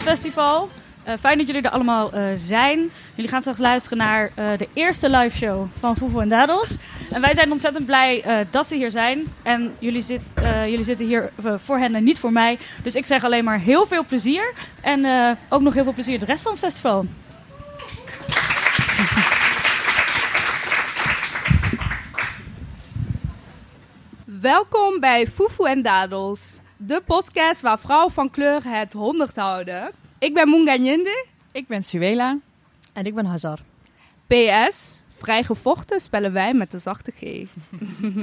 podcastfestival. Uh, fijn dat jullie er allemaal zijn. Jullie gaan straks luisteren naar de eerste live show van Foefo en Dadels. En wij zijn ontzettend blij dat ze hier zijn. En jullie, zit, jullie zitten hier voor hen en niet voor mij. Dus ik zeg alleen maar heel veel plezier. En ook nog heel veel plezier de rest van het festival. Welkom bij Foefoe en Dadels, de podcast waar vrouwen van kleur het honderd houden. Ik ben Munga Nyinde. Ik ben Suela. En ik ben Hazar. PS, vrijgevochten spellen wij met de zachte G.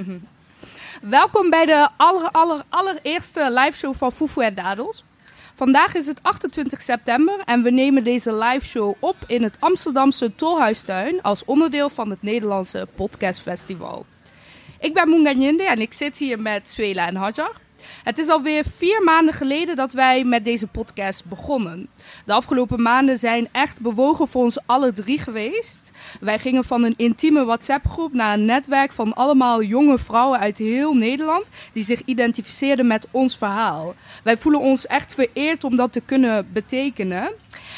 Welkom bij de aller, aller, allereerste liveshow van Foefoe en Dadels. Vandaag is het 28 september en we nemen deze liveshow op in het Amsterdamse Tolhuistuin als onderdeel van het Nederlandse Podcastfestival. Ik ben Munga Nyinde en ik zit hier met Suela en Hajar. Het is alweer vier maanden geleden dat wij met deze podcast begonnen. De afgelopen maanden zijn echt bewogen voor ons alle drie geweest. Wij gingen van een intieme WhatsApp-groep naar een netwerk van allemaal jonge vrouwen uit heel Nederland die zich identificeerden met ons verhaal. Wij voelen ons echt vereerd om dat te kunnen betekenen.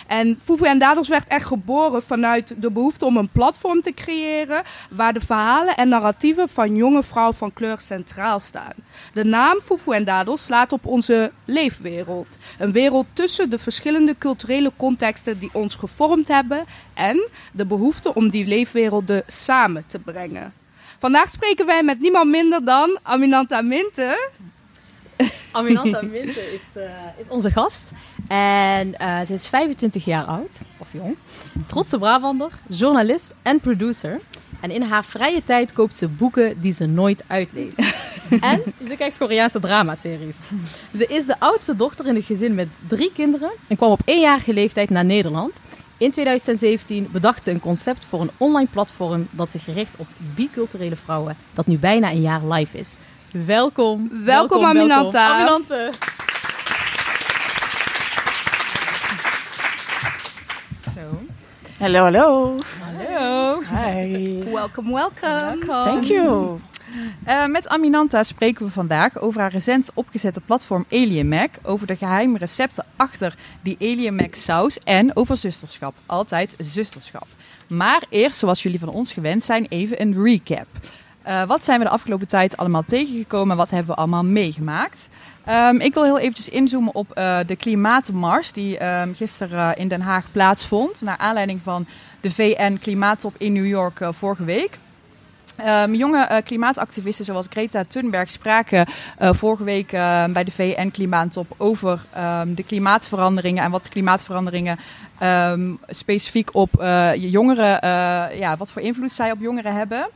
En Fufu en Dadels werd echt geboren vanuit de behoefte om een platform te creëren waar de verhalen en narratieven van jonge vrouwen van kleur centraal staan. De naam Fufu en Dadels slaat op onze leefwereld. Een wereld tussen de verschillende culturele contexten die ons gevormd hebben en de behoefte om die leefwerelden samen te brengen. Vandaag spreken wij met niemand minder dan Aminanta Minte. Aminanta Minte is, uh, is onze gast. En uh, ze is 25 jaar oud, of jong. Trotse Brabander, journalist en producer. En in haar vrije tijd koopt ze boeken die ze nooit uitleest. en ze kijkt Koreaanse dramaseries. Ze is de oudste dochter in een gezin met drie kinderen en kwam op éénjarige leeftijd naar Nederland. In 2017 bedacht ze een concept voor een online platform dat zich richt op biculturele vrouwen, dat nu bijna een jaar live is. Welkom. Welkom, welkom. Aminante. Zo. Hallo, hallo. Hallo. Hi. Welcome, welcome. Thank you. Uh, met Aminanta spreken we vandaag over haar recent opgezette platform Alien Mac, over de geheime recepten achter die Alien Mac saus en over zusterschap. Altijd zusterschap. Maar eerst, zoals jullie van ons gewend zijn, even een recap. Uh, wat zijn we de afgelopen tijd allemaal tegengekomen? Wat hebben we allemaal meegemaakt? Um, ik wil heel eventjes inzoomen op uh, de klimaatmars die um, gisteren in Den Haag plaatsvond. Naar aanleiding van de VN Klimaattop in New York vorige week. Um, jonge klimaatactivisten zoals Greta Thunberg spraken vorige week bij de VN-klimaattop over de klimaatveranderingen en wat de klimaatveranderingen specifiek op jongeren, ja, wat voor invloed zij op jongeren hebben.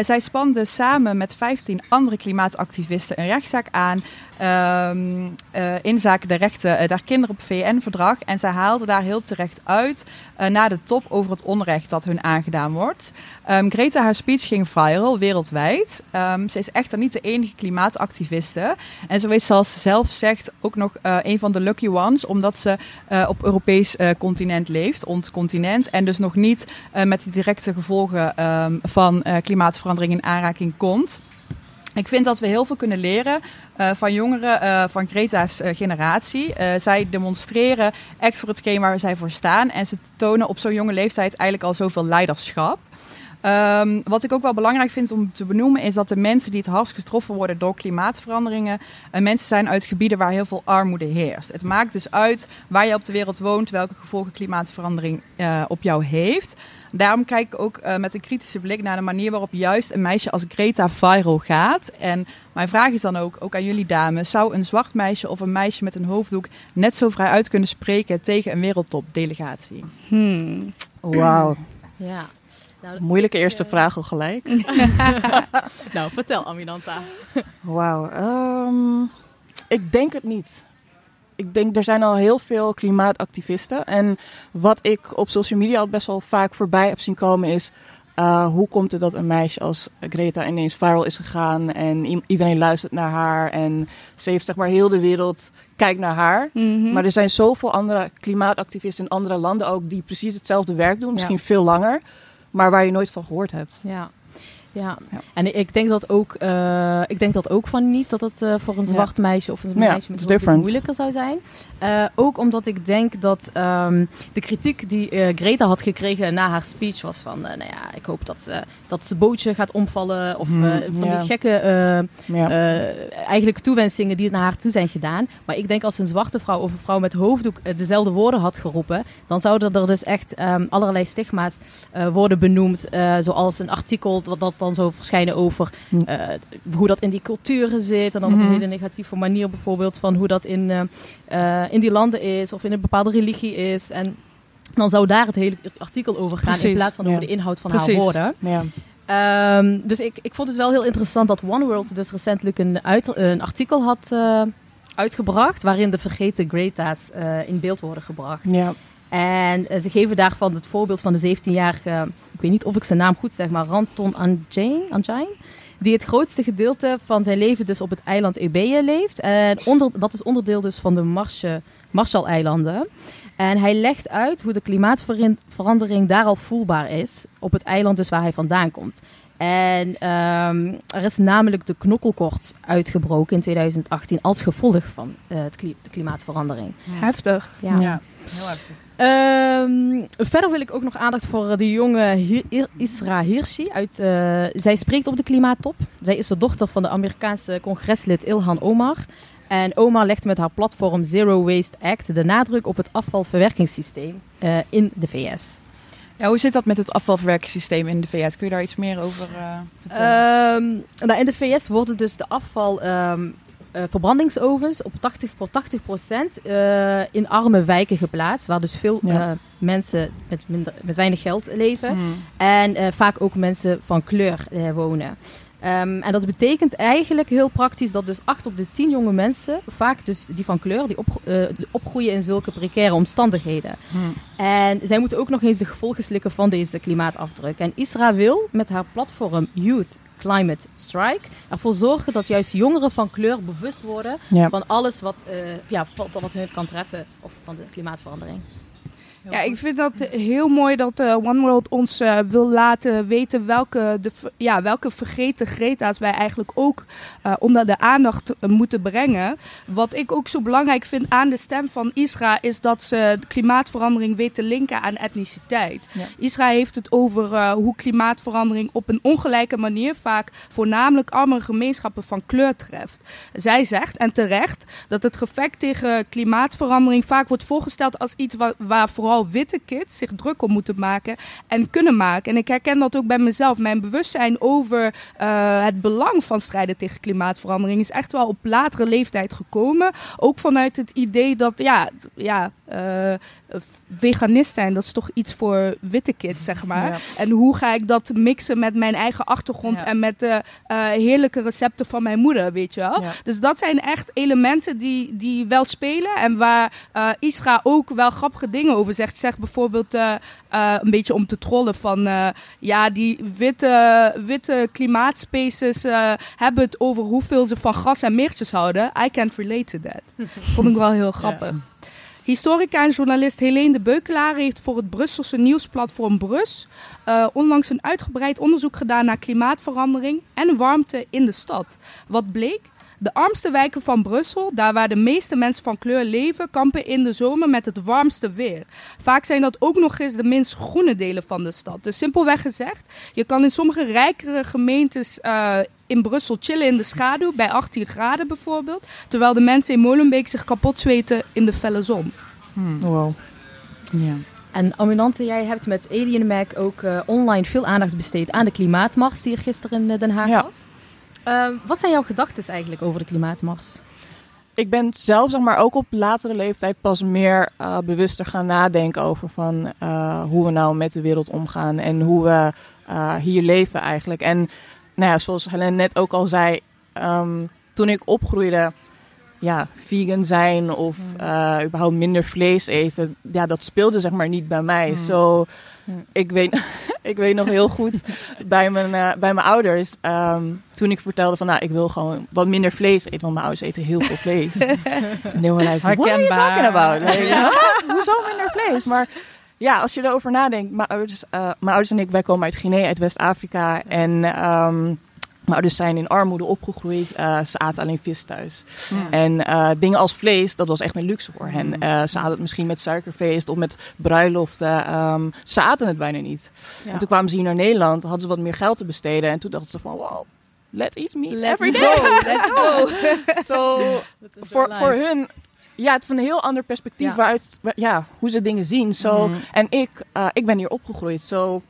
Zij spanden samen met 15 andere klimaatactivisten een rechtszaak aan um, uh, in zaken de rechten uh, der kinderen op VN-verdrag. En zij haalden daar heel terecht uit uh, na de top over het onrecht dat hun aangedaan wordt. Um, Greta, haar speech ging viral wereldwijd. Um, ze is echter niet de enige klimaatactiviste. En zo is, zoals ze zelf zegt, ook nog een van de lucky ones, omdat ze op Europees continent leeft, ons continent. En dus nog niet met die directe gevolgen van klimaatverandering in aanraking komt. Ik vind dat we heel veel kunnen leren uh, van jongeren uh, van Greta's uh, generatie. zij demonstreren echt voor hetgeen waar zij voor staan. En ze tonen op zo'n jonge leeftijd eigenlijk al zoveel leiderschap. Um, wat ik ook wel belangrijk vind om te benoemen is dat de mensen die het hardst getroffen worden door klimaatveranderingen, mensen zijn uit gebieden waar heel veel armoede heerst. Het maakt dus uit waar je op de wereld woont, welke gevolgen klimaatverandering op jou heeft. Daarom kijk ik ook uh, met een kritische blik naar de manier waarop juist een meisje als Greta viral gaat. En mijn vraag is dan ook, ook aan jullie dames, zou een zwart meisje of een meisje met een hoofddoek net zo vrij uit kunnen spreken tegen een wereldtopdelegatie? Hmm. Wauw. Ja. Nou, Moeilijke eerste uh... vraag al gelijk. nou, vertel Aminanta. Wauw. Um, ik denk het niet ik denk, er zijn al heel veel klimaatactivisten. En wat ik op social media al best wel vaak voorbij heb zien komen is... Uh, hoe komt het dat een meisje als Greta ineens viral is gegaan en iedereen luistert naar haar en ze heeft zeg maar heel de wereld kijkt naar haar. Mm -hmm. Maar er zijn zoveel andere klimaatactivisten in andere landen ook die precies hetzelfde werk doen, misschien ja. veel langer, maar waar je nooit van gehoord hebt. Ja. Ja, Ja. en ik- denk dat ook, eh, ik denk dat ook van niet dat het eh, voor een zwart meisje of een Ja, meisje met een moeilijker zou zijn. Eh, ook omdat ik denk dat ehm, de kritiek die Greta had gekregen na haar speech was van, nou ja, ik hoop dat ze dat ze bootje gaat omvallen of Hmm, van die gekke eigenlijk toewensingen die naar haar toe zijn gedaan. Maar ik denk als een zwarte vrouw of een vrouw met hoofddoek dezelfde woorden had geroepen, dan zouden er dus echt ehm, allerlei stigma's worden benoemd. zoals een artikel dat, dat dan zou verschijnen over Hm. eh, hoe dat in die culturen zit. En dan op Mhm. een hele negatieve manier bijvoorbeeld van hoe dat in, eh, eh, in die landen is of in een bepaalde religie is. En dan zou daar het hele artikel over gaan in plaats van ja. over de inhoud van Precies. haar woorden. ja. Ehm, dus ik, ik vond het wel heel interessant dat One World dus recentelijk een, uit, een artikel had uitgebracht. waarin de vergeten Greta's in beeld worden gebracht. ja. En eh, ze geven daarvan het voorbeeld van de 17-jarige, ik weet niet of ik zijn naam goed zeg, maar Ranton Anjane, Anjane die het grootste gedeelte van zijn leven dus op het eiland Ebeje leeft. En onder, dat is onderdeel dus van de Marshall-eilanden. En hij legt uit hoe de klimaatverandering daar al voelbaar is, op het eiland dus waar hij vandaan komt. En ehm, er is namelijk de knokkelkoorts uitgebroken in 2018 als gevolg van eh, het kli- de klimaatverandering. Heftig. Ja. Ja, heel heftig. Ehm, verder wil ik ook nog aandacht voor de jonge Isra Hirsi. Uit, eh, zij spreekt op de klimaattop. Zij is de dochter van de Amerikaanse congreslid Ilhan Omar. En Omar legt met haar platform Zero Waste Act de nadruk op het afvalverwerkingssysteem eh, in de VS. Ja, hoe zit dat met het afvalverwerkingssysteem in de VS? Kun je daar iets meer over eh, vertellen? Ehm, nou, in de VS worden dus de afval ehm, eh, verbrandingsovens op 80, voor 80% in arme wijken geplaatst. Waar dus veel Ja. eh, mensen met, minder, met weinig geld leven. Hmm. En eh, vaak ook mensen van kleur eh, wonen. Ehm, en dat betekent eigenlijk heel praktisch dat dus 8 op de 10 jonge mensen, vaak dus die van kleur, die op, eh, opgroeien in zulke precaire omstandigheden. Hmm. En zij moeten ook nog eens de gevolgen slikken van deze klimaatafdruk. En Isra wil met haar platform Youth Climate Strike ervoor zorgen dat juist jongeren van kleur bewust worden Ja. van alles wat, eh, ja, wat, wat hun kan treffen of van de klimaatverandering. Ja, ik vind dat heel mooi dat eh, One World ons eh, wil laten weten welke, de, ja, welke vergeten Greta's wij eigenlijk ook eh, onder de aandacht eh, moeten brengen. Wat ik ook zo belangrijk vind aan de stem van Isra is dat ze de klimaatverandering weet te linken aan etniciteit. Ja. Isra heeft het over eh, hoe klimaatverandering op een ongelijke manier vaak voornamelijk armere gemeenschappen van kleur treft. Zij zegt, en terecht, dat het gevecht tegen klimaatverandering vaak wordt voorgesteld als iets wa- waar vooral witte kids zich druk om moeten maken en kunnen maken. En ik herken dat ook bij mezelf. Mijn bewustzijn over eh, het belang van strijden tegen klimaatverandering is echt wel op latere leeftijd gekomen. Ook vanuit het idee dat, ja, ja eh, veganist zijn, dat is toch iets voor witte kids, zeg maar. Ja. En hoe ga ik dat mixen met mijn eigen achtergrond Ja. en met de eh, heerlijke recepten van mijn moeder, weet je wel? Ja. Dus dat zijn echt elementen die, die wel spelen en waar eh, Isra ook wel grappige dingen over zegt. Zegt bijvoorbeeld een beetje om te trollen van ja, die witte, witte klimaatspaces hebben het over hoeveel ze van gras en meertjes houden. I can't relate to that. Vond ik wel heel grappig. Historica en journalist Helene de Beukelaar heeft voor het Brusselse nieuwsplatform Brus eh, onlangs een uitgebreid onderzoek gedaan naar klimaatverandering en warmte in de stad. Wat bleek? De armste wijken van Brussel, daar waar de meeste mensen van kleur leven, kampen in de zomer met het warmste weer. Vaak zijn dat ook nog eens de minst groene delen van de stad. Dus simpelweg gezegd, je kan in sommige rijkere gemeentes eh, in Brussel chillen in de schaduw, bij 18 graden bijvoorbeeld. Terwijl de mensen in Molenbeek zich kapot zweten in de felle zon. Hmm. Wow. Ja. En Aminante, jij hebt met Alien Mac ook eh, online veel aandacht besteed aan de klimaatmars die er gisteren in eh, Den Haag Ja. was. Ehm, wat zijn jouw gedachten eigenlijk over de klimaatmars? Ik ben zelf zeg maar ook op latere leeftijd pas meer eh, bewuster gaan nadenken over van eh, hoe we nou met de wereld omgaan en hoe we eh, hier leven eigenlijk. En nou ja, zoals Helen net ook al zei, ehm, toen ik opgroeide, ja, vegan zijn of eh, überhaupt minder vlees eten, ja, dat speelde zeg maar niet bij mij. Mm. Zo, Mm. ik, weet, ik weet nog heel goed bij mijn, eh, bij mijn ouders, ehm, toen ik vertelde van, nou, ik wil gewoon wat minder vlees eten, want mijn ouders eten heel veel vlees. en like, what are you talking about? Like, Ja. "Huh? Hoezo minder vlees? Maar ja, als je erover nadenkt. Mijn ouders, eh, mijn ouders en ik, wij komen uit Guinea, uit West-Afrika. En ehm, mijn ouders zijn in armoede opgegroeid. Eh, ze aten alleen vis thuis. En eh, dingen als vlees, dat was echt een luxe voor hen. Mm. Eh, ze aten het misschien met suikerfeest of met bruiloften. Ehm, ze aten het bijna niet. Ja. En toen kwamen ze hier naar Nederland, hadden ze wat meer geld te besteden. En toen dachten ze van, wow, let's eat meat Let's every go, day. let's go. So, voor, voor hun, ja, het is een heel ander perspectief Ja. waaruit, wa- ja, hoe ze dingen zien. Zo, Mhm. En ik, ik ben hier opgegroeid. Zo,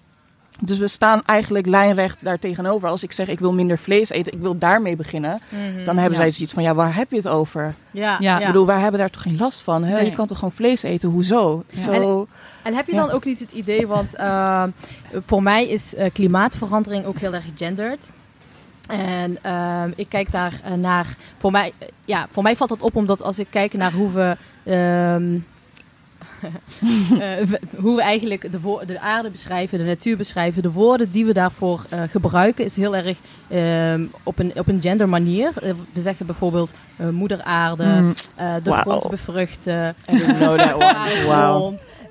dus we staan eigenlijk lijnrecht daar tegenover. Als ik zeg, ik wil minder vlees eten, ik wil daarmee beginnen. Dan hebben Ja. zij zoiets van, ja, waar heb je het over? Ja, Ja. Ik bedoel, wij hebben daar toch geen last van? Hè? Nee. Je kan toch gewoon vlees eten? Hoezo? Ja. Zo, En heb je Ja. dan ook niet het idee, want eh, voor mij is eh, klimaatverandering ook heel erg gendered. En ehm, ik kijk daar eh, naar. Voor mij, eh, ja, voor mij valt dat op omdat als ik kijk naar hoe we. ehm, eh, we- hoe we eigenlijk de, de aarde beschrijven, de natuur beschrijven, de woorden die we daarvoor eh, gebruiken, is heel erg ehm, op, een, op een gender manier. Eh, we zeggen bijvoorbeeld eh, moeder aarde, mm, eh, de Wauw. grond bevruchten.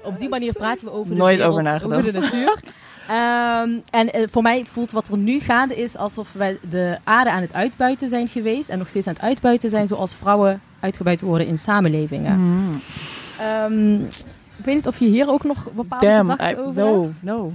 Op die manier praten we over de Nooit wereld, over nagedacht. over de natuur. Ehm, en eh, voor mij voelt wat er nu gaande is alsof wij de aarde aan het uitbuiten zijn geweest en nog steeds aan het uitbuiten zijn zoals vrouwen uitgebuit worden in samenlevingen. Mm. Ehm, ik weet niet of je hier ook nog bepaalde Damn, gedachten I, over no, hebt. no.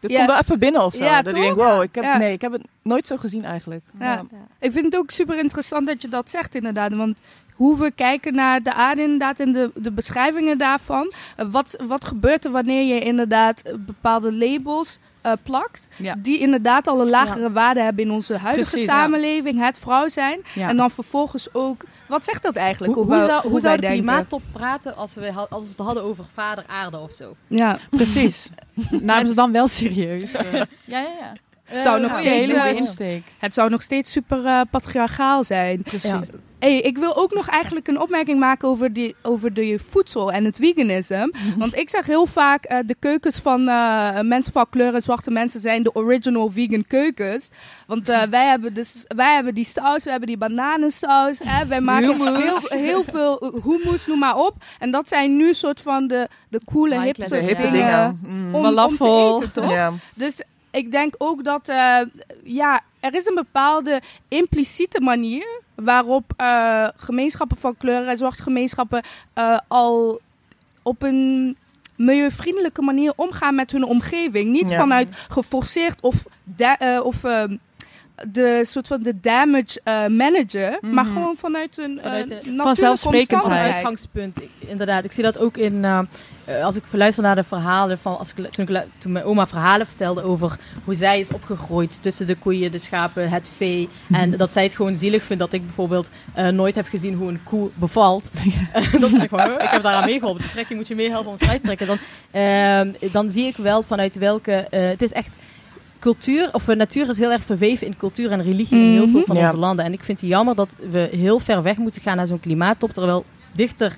Dit Ja. komt wel even binnen of zo. Ja, dat toch? ik denk, wow, ik heb, Ja. nee, ik heb het nooit zo gezien eigenlijk. Ja. Ik vind het ook super interessant dat je dat zegt, inderdaad. Want hoe we kijken naar de aarde, inderdaad, en de, de beschrijvingen daarvan. Wat, wat gebeurt er wanneer je inderdaad bepaalde labels eh, plakt, Ja. die inderdaad al een lagere waarde hebben in onze huidige Precies. samenleving, het vrouw zijn. Ja. En dan vervolgens ook, wat zegt dat eigenlijk? Hoe, over hoe zou, hoe zou de klimaattop praten als we, als we het hadden over vader aarde of zo? Ja, Precies. Namen ze dan wel serieus? ja, ja, ja. het zou, nog nou, steeds, eh, insteek. het zou nog steeds super eh, patriarchaal zijn. Precies. Hey, ik wil ook nog eigenlijk een opmerking maken over, die, over de voedsel en het veganisme. Want ik zeg heel vaak, eh, de keukens van eh, mensen van kleur en zwarte mensen zijn de original vegan keukens. Want eh, wij, hebben dus, wij hebben die saus, we hebben die bananensaus. Hè, wij maken Hummus. heel, heel veel hummus, noem maar op. En dat zijn nu soort van de, de coole, hippe Ja. dingen. Mm. om- om te eten, toch? Dus ik denk ook dat, ja, er is een bepaalde impliciete manier waarop eh, gemeenschappen van kleur en zwarte gemeenschappen eh, al op een milieuvriendelijke manier omgaan met hun omgeving. Niet Ja. vanuit geforceerd of, eh, of ehm, de soort van de damage eh, manager, maar Mhm. gewoon vanuit een Vanuit eh de- natuurlijke Vanzelfsprekendheid. Uitgangspunt, ik- inderdaad. Ik zie dat ook in, eh, als ik luister naar de verhalen van, als ik, toen, ik, mijn oma verhalen vertelde over hoe zij is opgegroeid tussen de koeien, de schapen, het vee. En dat zij het gewoon zielig vindt dat ik bijvoorbeeld eh, nooit heb gezien hoe een koe bevalt. dat is van, ik heb daaraan meegeholpen. De trekking moet je meehelpen om het uit te trekken. Dan, ehm, dan zie ik wel vanuit welke, het is echt cultuur, of eh, natuur is heel erg verweven in cultuur en religie in heel veel van Mhm. Ja. onze landen. En ik vind het jammer dat we heel ver weg moeten gaan naar zo'n klimaattop, terwijl dichter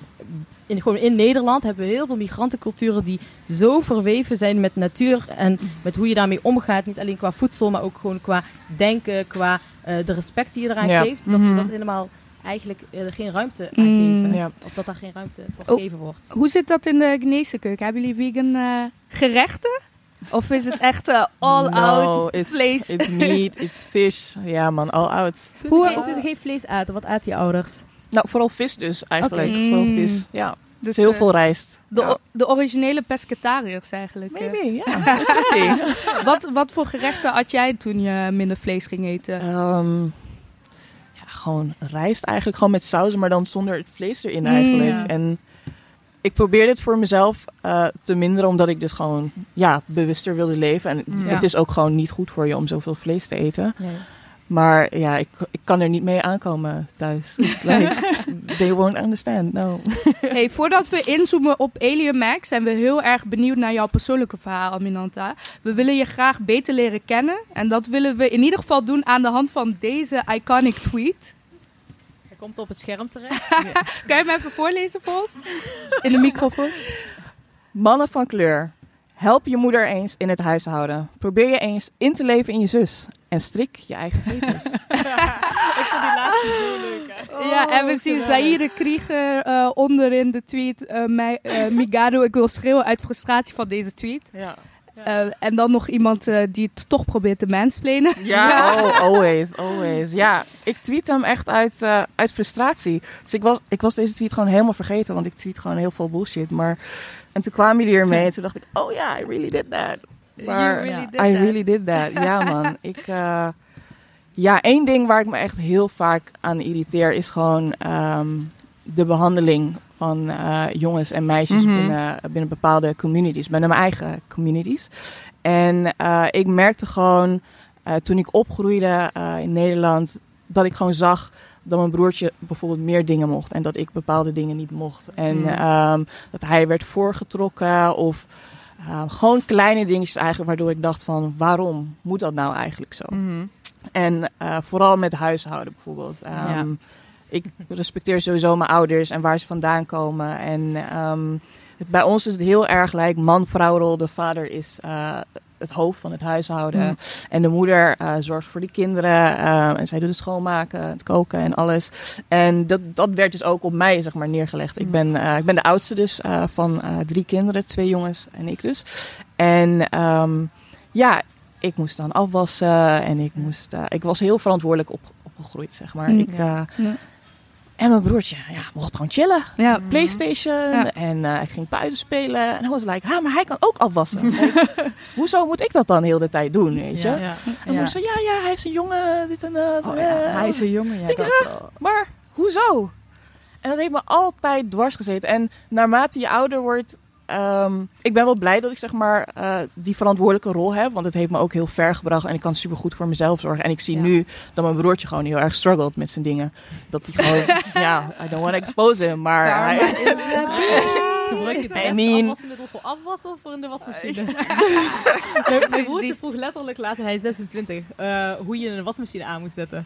in, gewoon in Nederland hebben we heel veel migrantenculturen die zo verweven zijn met natuur en met hoe je daarmee omgaat. Niet alleen qua voedsel, maar ook gewoon qua denken, qua eh, de respect die je eraan Ja. geeft. Dat Mhm. we dat helemaal eigenlijk eh, geen ruimte aan Mm. geven. Ja. Of dat daar geen ruimte voor Oh. gegeven wordt. Hoe zit dat in de Ghanese keuken? Hebben jullie vegan gerechten? Of is het echt eh, all no, out it's, vlees? It's meat, it's fish. Ja man, all out. Toen Hoe- ze, geen, toen ze geen vlees aten, wat aten je ouders? Nou, vooral vis dus eigenlijk. Oké. Vooral Mm. vis. Ja, het Dus, is heel eh, veel rijst. De, Ja. de originele pescatariërs eigenlijk. eh. Maybe, ja. Wat, wat voor gerechten had jij toen je minder vlees ging eten? Ehm, ja, gewoon rijst eigenlijk. Gewoon met saus, maar dan zonder het vlees erin eigenlijk. ja. En ik probeer dit voor mezelf eh, te minderen, omdat ik dus gewoon ja, bewuster wilde leven. En Ja. het is ook gewoon niet goed voor je om zoveel vlees te eten. Maar ja, ik, ik kan er niet mee aankomen thuis. Like, they won't understand, no. Hey, voordat we inzoomen op Alien Max, zijn we heel erg benieuwd naar jouw persoonlijke verhaal, Aminanta. We willen je graag beter leren kennen. En dat willen we in ieder geval doen aan de hand van deze iconic tweet. Komt op het scherm terecht. Kan je hem even voorlezen voor ons? In de microfoon. Mannen van kleur, Help je moeder eens in het huishouden. Probeer je eens in te leven in je zus. En strik je eigen veters. Ik vond die laatste zo leuk. Hè? ja, en we zien Zaire Krieger eh onderin de tweet. eh mij, eh, Migado, ik wil schreeuwen uit frustratie van deze tweet. ja. Eh, en dan nog iemand eh, die het toch probeert te mansplainen. Ja, oh, always, always. Ja, ik tweet hem echt uit, eh, uit frustratie. Dus ik was, ik was deze tweet gewoon helemaal vergeten, want ik tweet gewoon heel veel bullshit. Maar, en toen kwamen jullie ermee en toen dacht ik, oh ja, I really did that. Maar really I that. really did that. Ja man, ik... eh, ja, één ding waar ik me echt heel vaak aan irriteer is gewoon ehm, de behandeling van eh, jongens en meisjes Mhm. binnen, binnen bepaalde communities, binnen mijn eigen communities. En eh, ik merkte gewoon eh, toen ik opgroeide in Nederland dat ik gewoon zag dat mijn broertje bijvoorbeeld meer dingen mocht en dat ik bepaalde dingen niet mocht. En Mhm. ehm, dat hij werd voorgetrokken of eh, gewoon kleine dingetjes eigenlijk waardoor ik dacht van waarom moet dat nou eigenlijk zo? Mhm. En vooral met huishouden bijvoorbeeld. Ehm, Ja. Ik respecteer sowieso mijn ouders en waar ze vandaan komen. En ehm, het- bij ons is het heel erg like man-vrouwrol. De vader is eh, het hoofd van het huishouden. Mm. En de moeder eh, zorgt voor de kinderen. eh, en zij doet het schoonmaken, het koken en alles. En dat, dat werd dus ook op mij zeg maar, neergelegd. Ik, Mm. ben, ik ben de oudste dus van drie kinderen. Twee jongens en ik dus. En ehm, ja, ik moest dan afwassen. En ik, moest, ik was heel verantwoordelijk op, opgegroeid, zeg maar. Mm. Ik, Ja. En mijn broertje, ja, mocht gewoon chillen. Ja, Playstation. Ja. En eh, ik ging buiten spelen. En hij was like, ha, maar hij kan ook afwassen. Hoezo moet ik dat dan heel de tijd doen, weet je? Ja. Ja. En moeder zei, ja, ja, hij is een jongen, dit en dat. Oh, eh, Hij is een jongen, ja. Dat. Maar hoezo? En dat heeft me altijd dwars gezeten. En naarmate je ouder wordt, ehm, ik ben wel blij dat ik zeg maar eh, die verantwoordelijke rol heb, want het heeft me ook heel ver gebracht en ik kan supergoed voor mezelf zorgen. En ik zie Ja. nu dat mijn broertje gewoon heel erg struggelt met zijn dingen. Dat hij gewoon, ja, I don't want to expose him, maar Karma hij- is Gebruik je het I echt mean- afwasmiddel voor afwassen of voor in de wasmachine? Mijn- Mijn broertje vroeg letterlijk laat hij is 26 eh, hoe je een wasmachine aan moet zetten.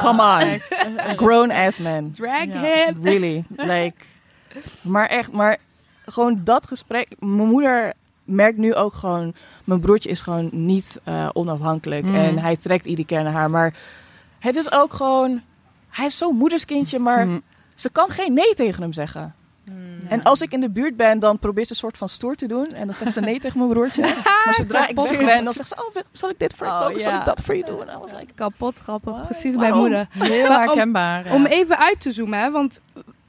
come on, grown ass man. Drag Ja. him. Really. Like, maar echt, maar gewoon dat gesprek. Mijn moeder merkt nu ook gewoon, mijn broertje is gewoon niet eh, onafhankelijk. Mm. En hij trekt iedere keer naar haar. Maar het is ook gewoon, hij is zo'n moederskindje, maar Mm. ze kan geen nee tegen hem zeggen. En als ik in de buurt ben, dan probeert ze een soort van stoer te doen. En dan zegt ze nee tegen mijn broertje. Maar zodra ik weg ben, dan zegt ze, oh, zal ik dit voor je Oh, koken? Zal ik dat voor je doen? En was like, Kapot grappig. Precies bij moeder. Heel om- herkenbaar. ja. Om even uit te zoomen, hè, want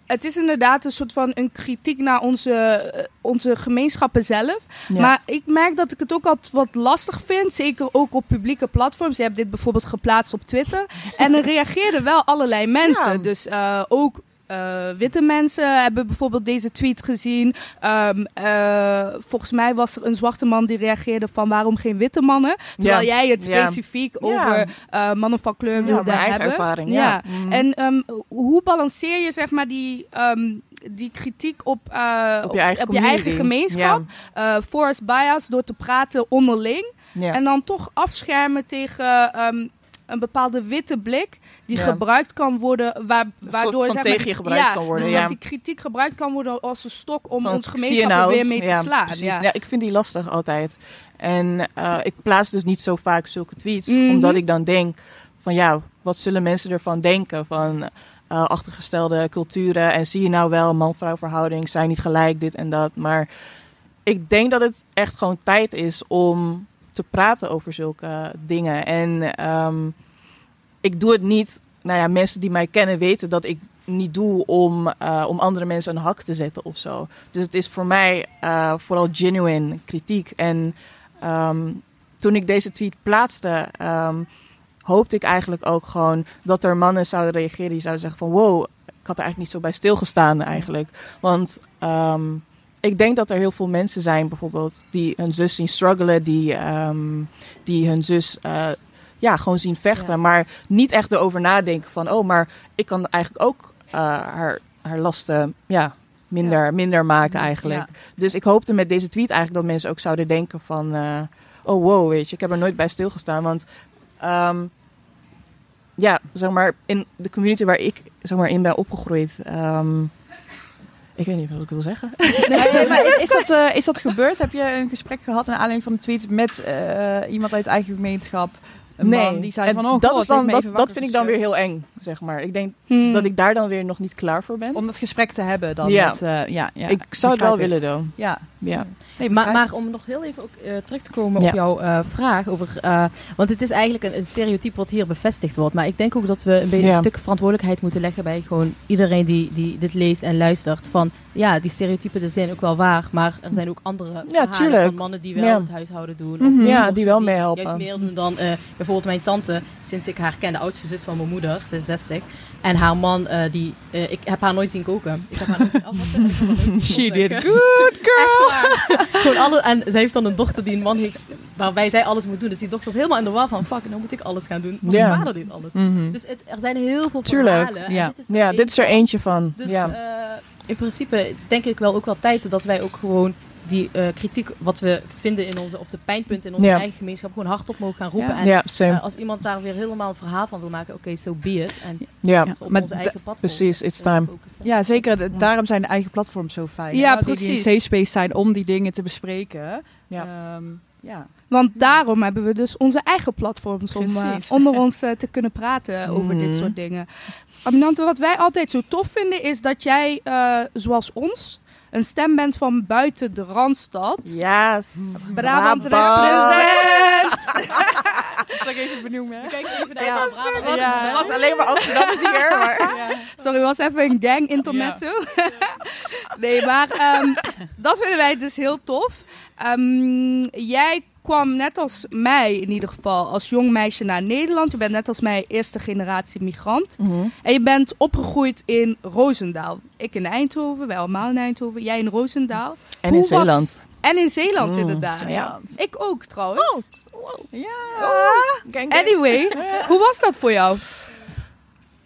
het is inderdaad een soort van een kritiek naar onze, eh, onze gemeenschappen zelf. Ja. Maar ik merk dat ik het ook altijd wat lastig vind. Zeker ook op publieke platforms. Je hebt dit bijvoorbeeld geplaatst op Twitter. En er reageerden wel allerlei mensen. Ja. Dus eh, ook eh, witte mensen hebben bijvoorbeeld deze tweet gezien. Ehm, eh, volgens mij was er een zwarte man die reageerde van waarom geen witte mannen. Terwijl Ja. jij het Ja. specifiek Ja. over eh, mannen van kleur ja, wilde mijn eigen hebben. ervaring. Ja. Mm. En ehm, hoe balanceer je zeg maar die, ehm, die kritiek op, Op je eigen, op je eigen gemeenschap, forced bias, door te praten onderling. Ja. Ja. En dan toch afschermen tegen een bepaalde witte blik die Ja. gebruikt kan worden, waar, waardoor van zeg maar, tegen je gebruikt ja, kan worden, Dus ja. dat die kritiek gebruikt kan worden als een stok om Van, ons gemeenschap nou? er weer mee te slaan. Precies. Ja. Ja. ik vind die lastig altijd. En eh, ik plaats dus niet zo vaak zulke tweets, Mhm. omdat ik dan denk van ja, wat zullen mensen ervan denken van eh, achtergestelde culturen en zie je nou wel man-vrouw verhouding, zijn niet gelijk dit en dat, maar ik denk dat het echt gewoon tijd is om te praten over zulke dingen en ehm, ik doe het niet. Nou ja, mensen die mij kennen weten dat ik niet doe om, eh, om andere mensen een hak te zetten of zo. Dus het is voor mij eh, vooral genuine kritiek. En ehm, toen ik deze tweet plaatste, ehm, hoopte ik eigenlijk ook gewoon dat er mannen zouden reageren die zouden zeggen van wow, ik had er eigenlijk niet zo bij stilgestaan eigenlijk. Want ik denk dat er heel veel mensen zijn bijvoorbeeld die hun zus zien struggelen, die, ehm, die hun zus eh, ja, gewoon zien vechten, Ja. maar niet echt erover nadenken van oh, maar ik kan eigenlijk ook eh, haar, haar lasten ja, minder, minder maken eigenlijk. Ja. Dus ik hoopte met deze tweet eigenlijk dat mensen ook zouden denken van... eh, oh wow, weet je, ik heb er nooit bij stilgestaan. Want ehm, ja, zeg maar, in de community waar ik zeg maar, in ben opgegroeid... ehm, Ik weet niet wat ik wil zeggen. Nee, nee, maar is, dat, eh, is dat gebeurd? Heb je een gesprek gehad naar aanleiding van een tweet met eh, iemand uit eigen gemeenschap? Een man die zei en van, oh dat, god, is dan, dat, dat vind ik dan weer heel eng, zeg maar. Ik denk Hmm. dat ik daar dan weer nog niet klaar voor ben. Om dat gesprek te hebben dan. Ja. Met, eh, ja, ja, ik zou het wel willen doen. Ja. Ja. Nee, Maar, maar om nog heel even ook, eh, terug te komen Ja. op jouw eh, vraag over... eh, want het is eigenlijk een, een stereotype wat hier bevestigd wordt. Maar ik denk ook dat we een beetje Ja. een stuk verantwoordelijkheid moeten leggen bij gewoon iedereen die, die dit leest en luistert. Van ja, die stereotypen zijn ook wel waar. Maar er zijn ook andere verhalen van mannen die wel Ja. het huishouden doen. Mhm. Of Ja, of die wel meehelpen. Juist meer doen dan eh, bijvoorbeeld mijn tante. Sinds ik haar ken, de oudste zus van mijn moeder, ze is 60. En haar man, eh, die, eh, ik heb haar nooit zien koken. Ik heb haar nooit zien afwassen. Ik heb haar nooit zien She did good, girl. Gewoon alle, en zij heeft dan een dochter die een man heeft waarbij zij alles moet doen. Dus die dochter is helemaal in de war van, fuck, nou moet ik alles gaan doen. Want Ja. mijn vader doet alles. Mhm. Dus het, er zijn heel veel Tuurlijk, verhalen. en ja. dit is er Ja, dit is er eentje van. Dus ja. eh, in principe het is denk ik wel ook wel tijd dat wij ook gewoon die eh, kritiek wat we vinden in onze, of de pijnpunten in onze Ja. eigen gemeenschap, gewoon hardop mogen gaan roepen. Ja. En ja, eh, als iemand daar weer helemaal een verhaal van wil maken, oké, so be it. En ja. op onze eigen platform precies, it's time. focussen. Ja, zeker. De- Daarom zijn de eigen platforms zo fijn. Ja, hè? Die- Die een precies. safe space zijn om die dingen te bespreken. Ja. Ehm, ja. Want daarom hebben we dus onze eigen platforms om eh, Precies. onder ons te kunnen praten over dit Mhm. soort dingen. Aminante, wat wij altijd zo tof vinden is dat jij, eh, zoals ons, een stem bent van buiten de Randstad. Yes. Brabant Brabant. represent! Dat ik even benoemen. Kijk even naar Ja. Brabant. was- Ja, was- het was alleen maar Amsterdammers hier. Maar... Sorry, was even een gang intermezzo. nee, maar ehm, dat vinden wij dus heel tof. Ehm, jij kwam net als mij in ieder geval als jong meisje naar Nederland. Je bent net als mij eerste generatie migrant. Mhm. En je bent opgegroeid in Roosendaal. Ik in Eindhoven, wij allemaal in Eindhoven. Jij in Roosendaal. En Hoe in was- Zeeland. En in Zeeland Mm, inderdaad. ja. Ik ook trouwens. Ja. Gang, gang. Anyway, hoe was dat voor jou?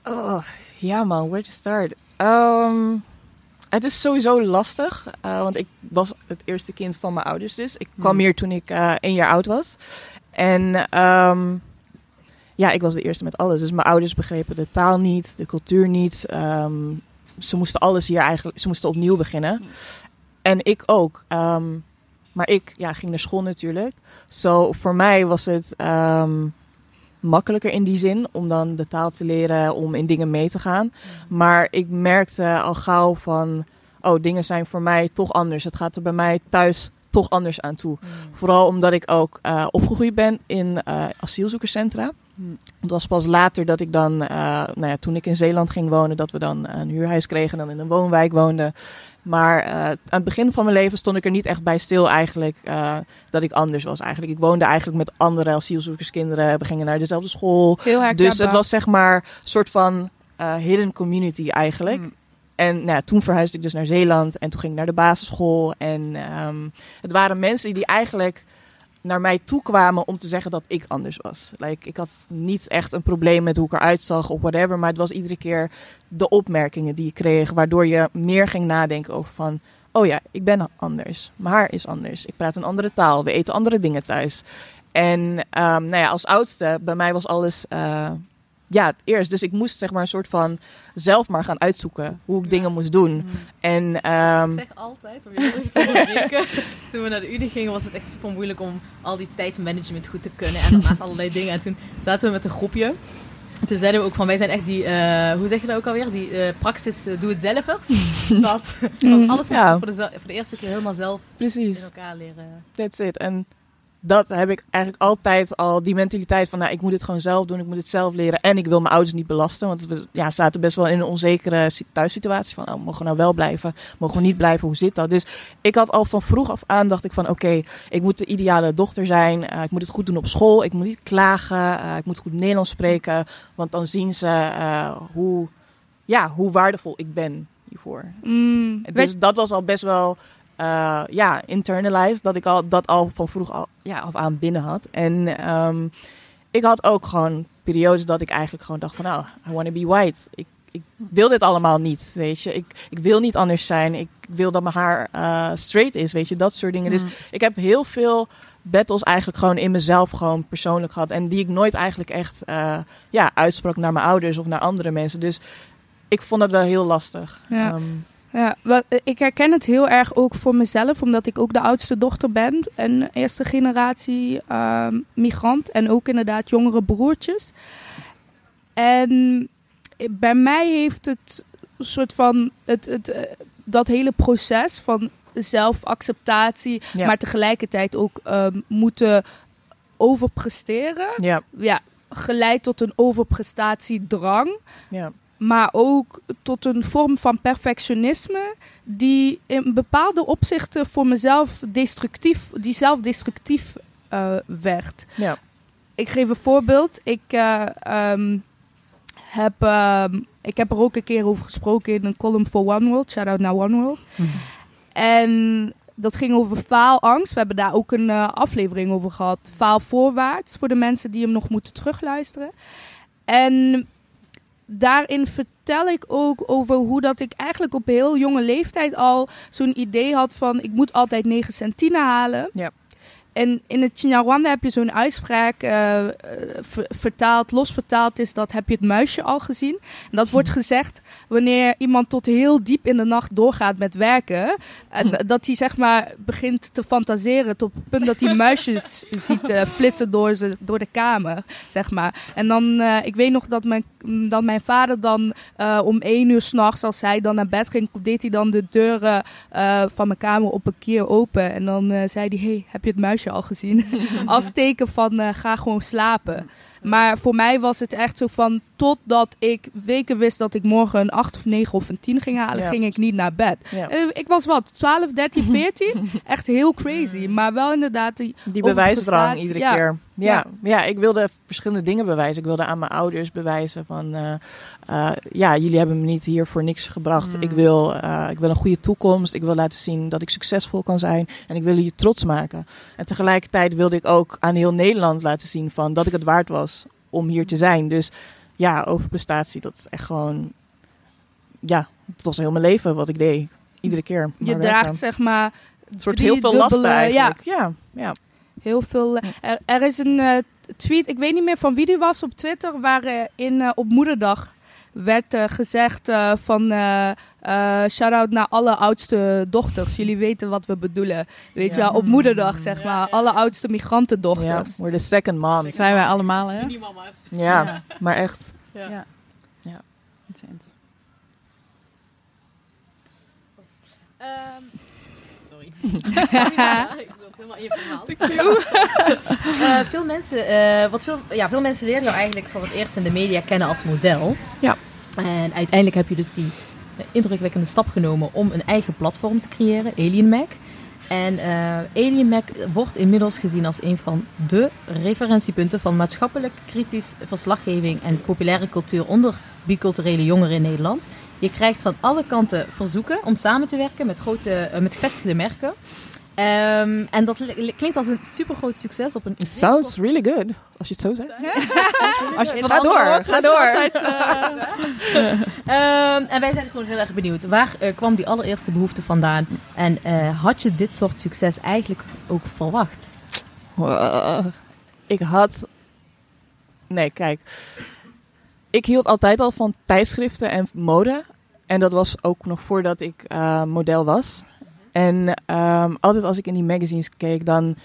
Oh, ja man, where to start? Ehm, het is sowieso lastig, eh, want ik was het eerste kind van mijn ouders dus. Ik kwam Hmm. hier toen ik eh één jaar oud was. En ehm, ja, ik was de eerste met alles. Dus mijn ouders begrepen de taal niet, de cultuur niet. Ehm, ze moesten alles hier eigenlijk, ze moesten opnieuw beginnen. En ik ook. Ehm, maar ik ja, ging naar school natuurlijk. Zo voor mij was het ehm, makkelijker in die zin om dan de taal te leren, om in dingen mee te gaan. Maar ik merkte al gauw van, oh, dingen zijn voor mij toch anders. Het gaat er bij mij thuis toch anders aan toe. Vooral omdat ik ook eh, opgegroeid ben in eh, asielzoekerscentra. Hmm. Het was pas later dat ik dan, eh, nou ja, toen ik in Zeeland ging wonen, dat we dan een huurhuis kregen en dan in een woonwijk woonden. Maar eh, aan het begin van mijn leven stond ik er niet echt bij stil eigenlijk eh, dat ik anders was eigenlijk. Ik woonde eigenlijk met andere asielzoekerskinderen. We gingen naar dezelfde school. Dus het was zeg maar een soort van hidden community eigenlijk. Mm. En nou ja, toen verhuisde ik dus naar Zeeland en toen ging ik naar de basisschool. En ehm, het waren mensen die eigenlijk naar mij toe kwamen om te zeggen dat ik anders was. Like, ik had niet echt een probleem met hoe ik eruit zag of whatever. Maar het was iedere keer de opmerkingen die je kreeg. Waardoor je meer ging nadenken over van... Oh ja, ik ben anders. Mijn haar is anders. Ik praat een andere taal. We eten andere dingen thuis. En ehm, nou ja, als oudste, bij mij was alles... eh, ja, het eerst. Dus ik moest zeg maar een soort van zelf maar gaan uitzoeken hoe ik dingen moest doen. En ehm, Ik zeg altijd, om je te onderbreken, toen we naar de Unie gingen was het echt super moeilijk om al die tijdmanagement goed te kunnen. En daarnaast allerlei dingen. En toen zaten we met een groepje. En toen zeiden we ook van, wij zijn echt die, eh, hoe zeg je dat ook alweer? Die eh praxis eh, doe-het-zelfers. dat, dat alles Ja. voor, de, voor de eerste keer helemaal zelf in precies. elkaar leren. That's it. En dat heb ik eigenlijk altijd al, die mentaliteit van, nou, ik moet het gewoon zelf doen, ik moet het zelf leren en ik wil mijn ouders niet belasten. Want we ja, zaten best wel in een onzekere si- thuissituatie van, oh, mogen we nou wel blijven, mogen we niet blijven, hoe zit dat? Dus ik had al van vroeg af aan, dacht ik van, oké, ik moet de ideale dochter zijn, eh, ik moet het goed doen op school, ik moet niet klagen, eh, ik moet goed Nederlands spreken, want dan zien ze eh, hoe, ja, hoe waardevol ik ben hiervoor. Mm, Dus weet- dat was al best wel eh, ja, internalized. Dat ik al, dat al van vroeg al, ja, af aan binnen had. En ehm, ik had ook gewoon periodes dat ik eigenlijk gewoon dacht van... Nou, I want to be white. Ik, ik wil dit allemaal niet, weet je. Ik, ik wil niet anders zijn. Ik wil dat mijn haar eh, straight is, weet je. Dat soort dingen. Dus Mm. ik heb heel veel battles eigenlijk gewoon in mezelf gewoon persoonlijk gehad. En die ik nooit eigenlijk echt eh, ja, uitsprak naar mijn ouders of naar andere mensen. Dus ik vond dat wel heel lastig. Ja. Ehm, Ja, wat, ik herken het heel erg ook voor mezelf, omdat ik ook de oudste dochter ben. Een eerste generatie ehm, migrant en ook inderdaad jongere broertjes. En bij mij heeft het soort van het, het, eh, dat hele proces van zelfacceptatie, Ja. maar tegelijkertijd ook ehm, moeten overpresteren. Ja, Ja, geleid tot een overprestatiedrang ja. Maar ook tot een vorm van perfectionisme die in bepaalde opzichten voor mezelf destructief, die zelfdestructief eh, werd. Ja. Ik geef een voorbeeld. Ik, eh, ehm, heb, ehm, ik heb er ook een keer over gesproken in een column voor One World. Shout out naar One World. En dat ging over faalangst. We hebben daar ook een eh, aflevering over gehad. Faalvoorwaarts voor de mensen die hem nog moeten terugluisteren. En daarin vertel ik ook over hoe dat ik eigenlijk op heel jonge leeftijd al zo'n idee had van ik moet altijd 9 centine halen. Ja. En in het Chinyarwanda heb je zo'n uitspraak, eh, ver- vertaald, los vertaald is dat heb je het muisje al gezien. En dat wordt gezegd wanneer iemand tot heel diep in de nacht doorgaat met werken. En dat hij zeg maar begint te fantaseren tot het punt dat hij muisjes ziet eh, flitsen door, ze, door de kamer, zeg maar. En dan, eh, ik weet nog dat mijn, dat mijn vader dan om één uur s'nachts, als hij dan naar bed ging, deed hij dan de deuren van mijn kamer op een keer open. En dan zei hij, hey, heb je het muisje al gezien? Als teken van, eh, ga gewoon slapen. Maar voor mij was het echt zo van, totdat ik weken wist dat ik morgen een 8 of 9 of een 10 ging halen, Ja. ging ik niet naar bed. ja. Ik was wat, 12, 13, 14? Echt heel crazy. Maar wel inderdaad die Die bewijsdrang iedere ja. keer. Ja, Ja. ja. ik wilde verschillende dingen bewijzen. Ik wilde aan mijn ouders bewijzen van... eh, eh, ja, jullie hebben me niet hier voor niks gebracht. Mm. Ik, wil, eh, ik wil een goede toekomst. Ik wil laten zien dat ik succesvol kan zijn. En ik wil jullie trots maken. En tegelijkertijd wilde ik ook aan heel Nederland laten zien van dat ik het waard was om hier te zijn. Dus ja, overprestatie, dat is echt gewoon... Ja, het was heel mijn leven wat ik deed. Iedere keer. Je draagt zeg maar een soort heel veel lasten eigenlijk. Ja, ja. Heel veel. eh, Er, er is een eh, tweet, ik weet niet meer van wie die was op Twitter, waarin eh op Moederdag werd eh, gezegd eh, van eh eh, shout-out naar alle oudste dochters. Jullie weten wat we bedoelen. Weet je Ja. wel, op Moederdag zeg maar. Alle oudste Ja, migrantendochters. we're the second moms. Zijn wij allemaal, hè? Ja, Ja. maar echt. Ja. Ja. Intens. Ehm, sorry. helemaal in je verhaal. Eh, veel, mensen, eh, wat veel, ja, veel mensen leren jou eigenlijk voor het eerst in de media kennen als model. Ja. En uiteindelijk heb je dus die indrukwekkende stap genomen om een eigen platform te creëren, Alien Mac. En eh Alien Mac wordt inmiddels gezien als een van de referentiepunten van maatschappelijk kritisch verslaggeving en populaire cultuur onder biculturele jongeren in Nederland. Je krijgt van alle kanten verzoeken om samen te werken met, grote, met gevestigde merken. Ehm, en dat li- klinkt als een supergroot succes op een. It sounds really good. Als je het zo zegt. Als je het Ga door, ga door. altijd, eh, Ehm, en wij zijn gewoon heel erg benieuwd. Waar eh, kwam die allereerste behoefte vandaan? En eh, had je dit soort succes eigenlijk ook verwacht? Uh, ik had. Nee, kijk. Ik hield altijd al van tijdschriften en mode. En dat was ook nog voordat ik eh, model was. En ehm, altijd als ik in die magazines keek, dan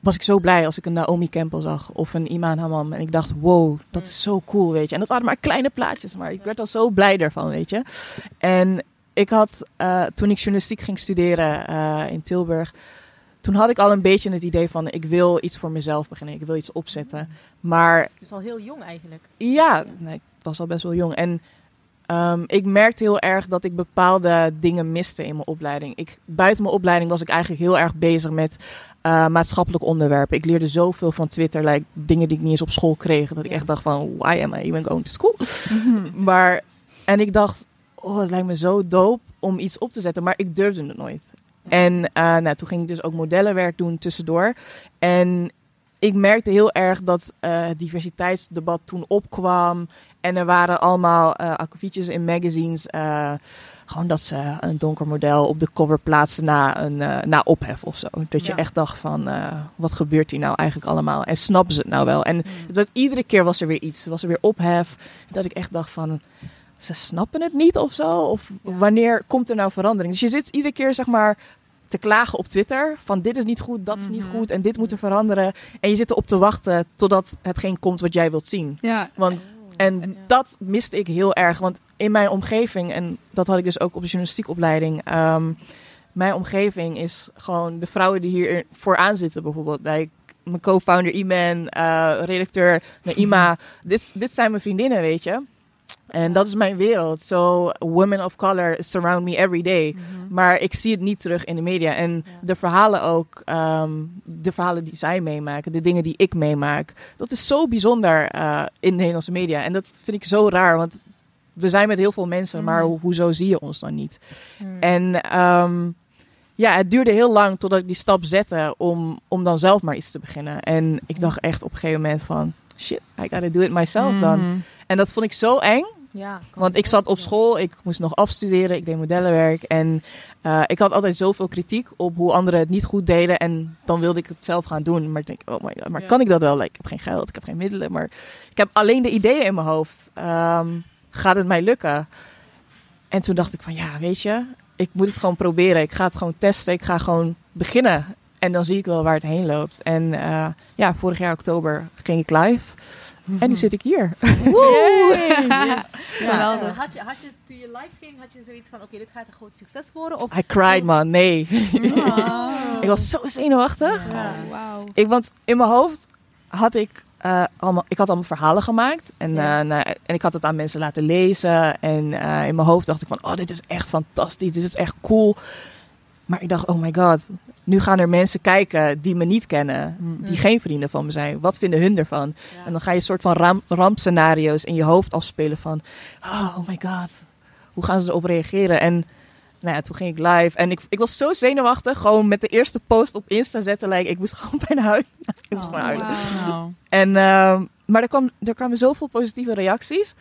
was ik zo blij als ik een Naomi Campbell zag of een Iman Hammam. En ik dacht, wow, dat is zo cool, weet je. En dat waren maar kleine plaatjes, maar ik werd al zo blij daarvan, weet je. En ik had, eh, toen ik journalistiek ging studeren eh, in Tilburg, toen had ik al een beetje het idee van, ik wil iets voor mezelf beginnen, ik wil iets opzetten. Maar Dus al heel jong eigenlijk. ja, nee, ik was al best wel jong. En ehm, ik merkte heel erg dat ik bepaalde dingen miste in mijn opleiding. Ik, buiten mijn opleiding was ik eigenlijk heel erg bezig met eh, maatschappelijk onderwerpen. Ik leerde zoveel van Twitter, like, dingen die ik niet eens op school kreeg. Dat ik echt dacht van, why am I even going to school? maar, en ik dacht, oh, het lijkt me zo dope om iets op te zetten. Maar ik durfde het nooit. En eh, nou, toen ging ik dus ook modellenwerk doen tussendoor. En ik merkte heel erg dat eh, het diversiteitsdebat toen opkwam. En er waren allemaal akkefietjes in magazines. eh, gewoon dat ze een donker model op de cover plaatsten na, een, eh, na ophef of zo. Dat je Ja. echt dacht van, wat gebeurt hier nou eigenlijk allemaal? En snappen ze het nou wel? En het werd, iedere keer was er weer iets. Was er weer ophef. Dat ik echt dacht van, ze snappen het niet of zo? Of wanneer komt er nou verandering? Dus je zit iedere keer zeg maar te klagen op Twitter van dit is niet goed, dat is niet Mhm. goed en dit moet er veranderen. En je zit erop te wachten totdat hetgeen komt wat jij wilt zien. Ja, Want, en En- dat miste ik heel erg. Want in mijn omgeving, en dat had ik dus ook op de journalistiekopleiding. ehm, mijn omgeving is gewoon de vrouwen die hier vooraan zitten bijvoorbeeld. Like, mijn co-founder Iman, eh, redacteur Naima. dit, dit zijn mijn vriendinnen, weet je. En dat is mijn wereld. So, women of color surround me every day. Mhm. Maar ik zie het niet terug in de media. En de verhalen ook, ehm, de verhalen die zij meemaken, de dingen die ik meemaak. Dat is zo bijzonder eh, in de Nederlandse media. En dat vind ik zo raar, want we zijn met heel veel mensen, maar Mhm. ho- hoezo zie je ons dan niet? Hmm. En ehm, ja, het duurde heel lang totdat ik die stap zette om, om dan zelf maar iets te beginnen. En ik dacht echt op een gegeven moment van, shit, I gotta do it myself dan. Mhm. En dat vond ik zo eng. Ja, Want ik zat op school, ik moest nog afstuderen, ik deed modellenwerk. En eh, ik had altijd zoveel kritiek op hoe anderen het niet goed deden. En dan wilde ik het zelf gaan doen. Maar ik denk, oh my god, maar Ja. kan ik dat wel? Like, ik heb geen geld, ik heb geen middelen. Maar ik heb alleen de ideeën in mijn hoofd. Ehm, gaat het mij lukken? En toen dacht ik van, ja, weet je, ik moet het gewoon proberen. Ik ga het gewoon testen, ik ga gewoon beginnen. En dan zie ik wel waar het heen loopt. En eh, ja, vorig jaar oktober ging ik live. En nu zit ik hier. Yes. Geweldig. Eh, Had je, had je, toen je live ging, had je zoiets van, oké, dit gaat een groot succes worden? Of, I cried, man. Nee. Oh. Ik was zo zenuwachtig. Ja. Oh, wauw. Ik, want in mijn hoofd had ik eh, allemaal, ik had allemaal verhalen gemaakt. En, Ja. eh, nou, en ik had het aan mensen laten lezen. En eh, in mijn hoofd dacht ik van, oh, dit is echt fantastisch. Dit is echt cool. Maar ik dacht, oh my god. Nu gaan er mensen kijken die me niet kennen. Mhm. Die geen vrienden van me zijn. Wat vinden hun ervan? En dan ga je een soort van ram- rampscenario's in je hoofd afspelen van... Oh, oh my god, hoe gaan ze erop reageren? En nou ja, toen ging ik live. En ik, ik was zo zenuwachtig. Gewoon met de eerste post op Insta zetten. Like, ik moest gewoon bijna huilen. ik moest Oh, gewoon huilen. En, ehm, maar er, kwam, er kwamen zoveel positieve reacties.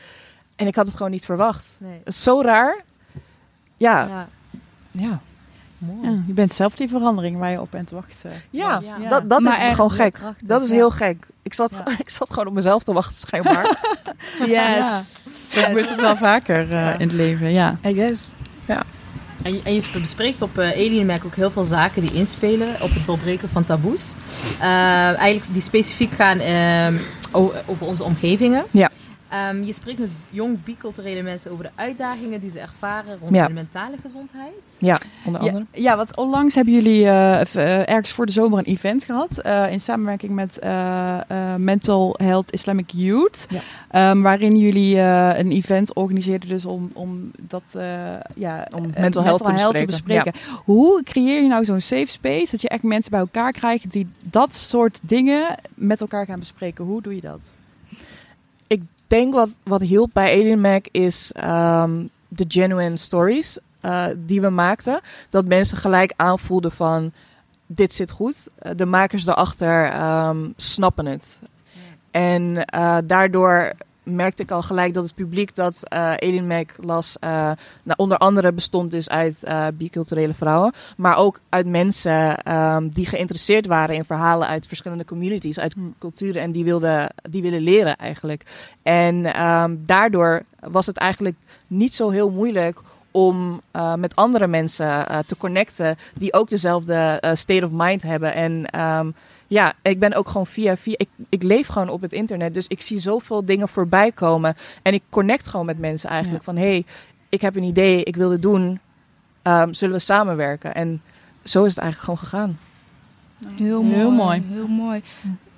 En ik had het gewoon niet verwacht. Nee. Zo raar. Ja, ja. Mooi. ja, je bent zelf die verandering waar je op bent te wachten. Ja. Dat, dat Maar is echt gewoon gek. krachtig, Dat is ja. heel gek. Ik zat, Ja. ik zat gewoon op mezelf te wachten, schijnbaar. Yes. Ja. Zo gebeurt het wel vaker eh, Ja. in het leven, ja. I guess. En je, en je sp- bespreekt op eh Alien Mac ook heel veel zaken die inspelen op het doorbreken van taboes. Eh, eigenlijk die specifiek gaan ehm, over onze omgevingen. Ja. Ehm, je spreekt met jong biculturele mensen over de uitdagingen die ze ervaren rond Ja. hun mentale gezondheid. Ja, onder andere. ja, want onlangs hebben jullie eh, eh, ergens voor de zomer een event gehad. eh, in samenwerking met eh, eh, Mental Health Islamic Youth. Ja. Ehm, waarin jullie eh, een event organiseerden dus om, om dat eh, ja, Om mental health te bespreken. Hoe creëer je nou zo'n safe space dat je echt mensen bij elkaar krijgt die dat soort dingen met elkaar gaan bespreken? Hoe doe je dat? Ik denk wat, wat hielp bij Alien Mac is ehm, de genuine stories eh, die we maakten. Dat mensen gelijk aanvoelden van dit zit goed. Eh, de makers daarachter ehm, snappen het. En eh, daardoor merkte ik al gelijk dat het publiek dat eh Alien Mac las, eh, nou, onder andere bestond dus uit eh biculturele vrouwen, maar ook uit mensen ehm, die geïnteresseerd waren in verhalen uit verschillende communities, uit Hmm. culturen en die wilden, die willen leren eigenlijk. En ehm, daardoor was het eigenlijk niet zo heel moeilijk om met andere mensen te connecten die ook dezelfde state of mind hebben. En ehm, ja, ik ben ook gewoon via, via ik, ik leef gewoon op het internet, dus ik zie zoveel dingen voorbij komen. En ik connect gewoon met mensen eigenlijk van, hey, ik heb een idee, ik wil dit doen, Ehm, zullen we samenwerken? En zo is het eigenlijk gewoon gegaan. Heel, Heel mooi. Heel mooi.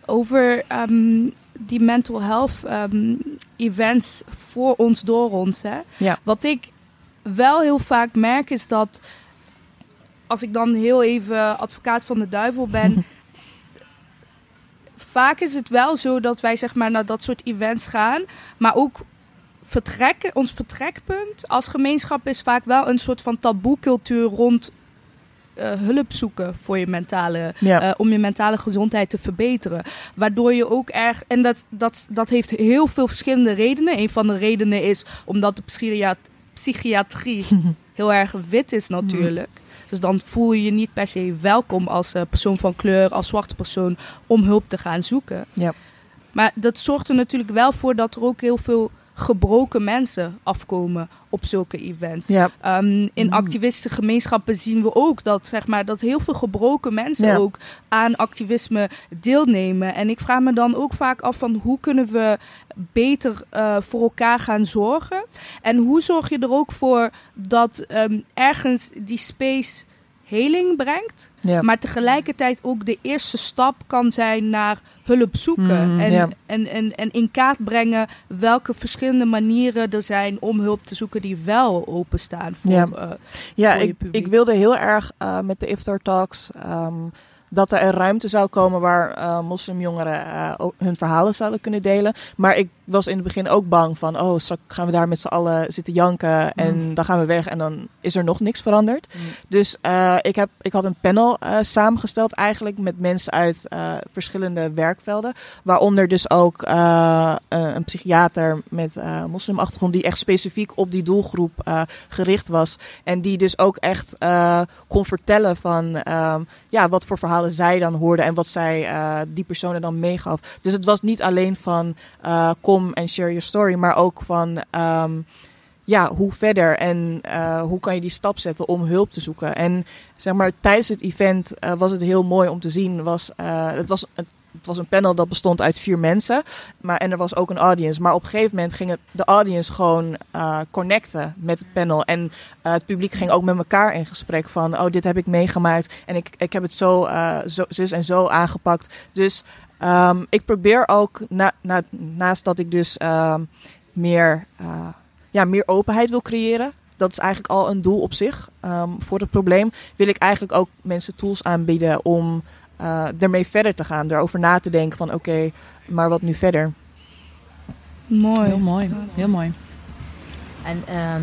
Over ehm, die mental health ehm, events voor ons, door ons. Hè? Ja. Wat ik wel heel vaak merk is dat als ik dan heel even advocaat van de duivel ben. vaak is het wel zo dat wij zeg maar naar dat soort events gaan. Maar ook vertrekken, ons vertrekpunt als gemeenschap is vaak wel een soort van taboecultuur rond eh, hulp zoeken voor je mentale Ja. eh, om je mentale gezondheid te verbeteren. Waardoor je ook erg. En dat, dat, dat heeft heel veel verschillende redenen. Een van de redenen is omdat de psychiat- psychiatrie heel erg wit is, natuurlijk. Dus dan voel je je niet per se welkom als eh, persoon van kleur, als zwarte persoon, om hulp te gaan zoeken. Ja. Maar dat zorgt er natuurlijk wel voor dat er ook heel veel gebroken mensen afkomen op zulke events. Ja. Um, in Mm. activistengemeenschappen zien we ook dat, zeg maar, dat heel veel gebroken mensen Ja. ook aan activisme deelnemen. En ik vraag me dan ook vaak af van hoe kunnen we beter eh, voor elkaar gaan zorgen? En hoe zorg je er ook voor dat ehm, ergens die space heling brengt, Ja. maar tegelijkertijd ook de eerste stap kan zijn naar hulp zoeken. Mm, en, ja. en, en, en in kaart brengen welke verschillende manieren er zijn om hulp te zoeken die wel openstaan voor Ja. eh, Ja, voor ik, ik wilde heel erg eh, met de Iftar Talks ehm, dat er een ruimte zou komen waar eh, moslimjongeren ook hun verhalen zouden kunnen delen. Maar ik was in het begin ook bang van, oh, straks gaan we daar met z'n allen zitten janken en dan gaan we weg en dan is er nog niks veranderd. Mm. Dus eh, ik, heb, ik had een panel eh, samengesteld eigenlijk met mensen uit eh, verschillende werkvelden. Waaronder dus ook een psychiater met moslimachtergrond die echt specifiek op die doelgroep gericht was. En die dus ook echt kon vertellen van ehm, ja, wat voor verhalen zij dan hoorden en wat zij die personen dan meegaf. Dus het was niet alleen van eh, kom en share your story, maar ook van ehm, ja, hoe verder en eh, hoe kan je die stap zetten om hulp te zoeken. En zeg maar tijdens het event eh, was het heel mooi om te zien. Was, eh, het, was, het, het was een panel dat bestond uit vier mensen. Maar, en er was ook een audience. Maar op een gegeven moment ging het, de audience gewoon connecten met het panel. En het publiek ging ook met elkaar in gesprek van... oh, dit heb ik meegemaakt en ik, ik heb het zo, zo zus en zo aangepakt. Dus ehm, ik probeer ook, na, na, naast dat ik dus ehm, meer, eh, ja, meer openheid wil creëren... Dat is eigenlijk al een doel op zich ehm, voor het probleem. Wil ik eigenlijk ook mensen tools aanbieden om eh, ermee verder te gaan. Erover na te denken van oké, maar wat nu verder? Mooi. Heel mooi, heel mooi. En ehm,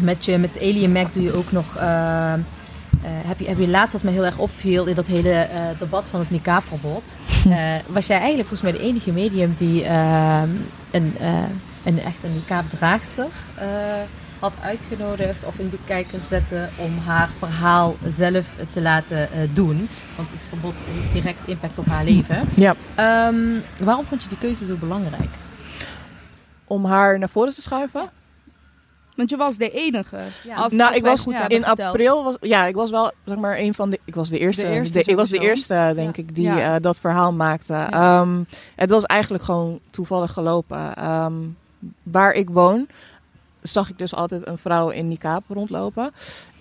met, je, met Alien Mac doe je ook nog... heb, je, heb je laatst wat me heel erg opviel in dat hele eh, debat van het niqabverbod. eh was jij eigenlijk volgens mij de enige medium die ehm, een, eh, een echt een niqab-draagster eh, had uitgenodigd of in de kijker zette om haar verhaal zelf te laten eh, doen. Want het verbod heeft direct impact op haar leven. Ja. Ehm, waarom vond je die keuze zo belangrijk? Om haar naar voren te schuiven? Want je was de enige. Ja. Als, nou, als ik was goed in verteld. april was ja, ik was wel zeg maar een van de ik was de eerste, De eerste ik was de eerste denk ik die Ja. eh, dat verhaal maakte. Ehm, het was eigenlijk gewoon toevallig gelopen. Ehm, waar ik woon zag ik dus altijd een vrouw in niqab rondlopen.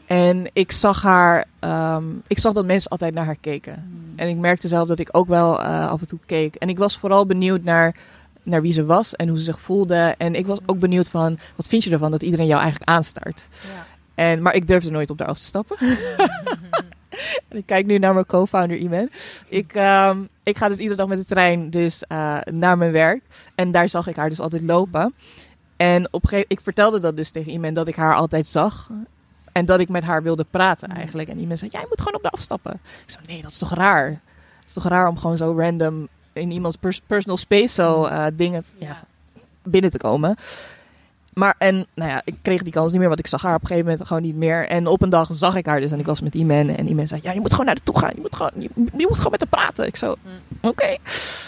En ik zag haar, ehm, ik zag dat mensen altijd naar haar keken. En ik merkte zelf dat ik ook wel eh, af en toe keek. En ik was vooral benieuwd naar, naar wie ze was en hoe ze zich voelde. En ik was ook benieuwd van, wat vind je ervan dat iedereen jou eigenlijk aanstaart? Ja. En, maar ik durfde nooit op haar af te stappen. en ik kijk nu naar mijn co-founder Iman. Ik, ehm, ik ga dus iedere dag met de trein dus, eh, naar mijn werk. En daar zag ik haar dus altijd lopen. En op een gegeven ik vertelde dat dus tegen Iman dat ik haar altijd zag. En dat ik met haar wilde praten eigenlijk. En Iman zei, jij moet gewoon op de afstappen. Ik zo, nee, dat is toch raar? Het is toch raar om gewoon zo random in iemands pers- personal space zo eh, dingen ja, binnen te komen. Maar en, nou ja, ik kreeg die kans niet meer, want ik zag haar op een gegeven moment gewoon niet meer. En op een dag zag ik haar dus en ik was met Iman. En Iman zei, ja, je moet gewoon naar haar toe gaan. Je moet gewoon, je, je moet gewoon met haar praten. Ik zo, oké.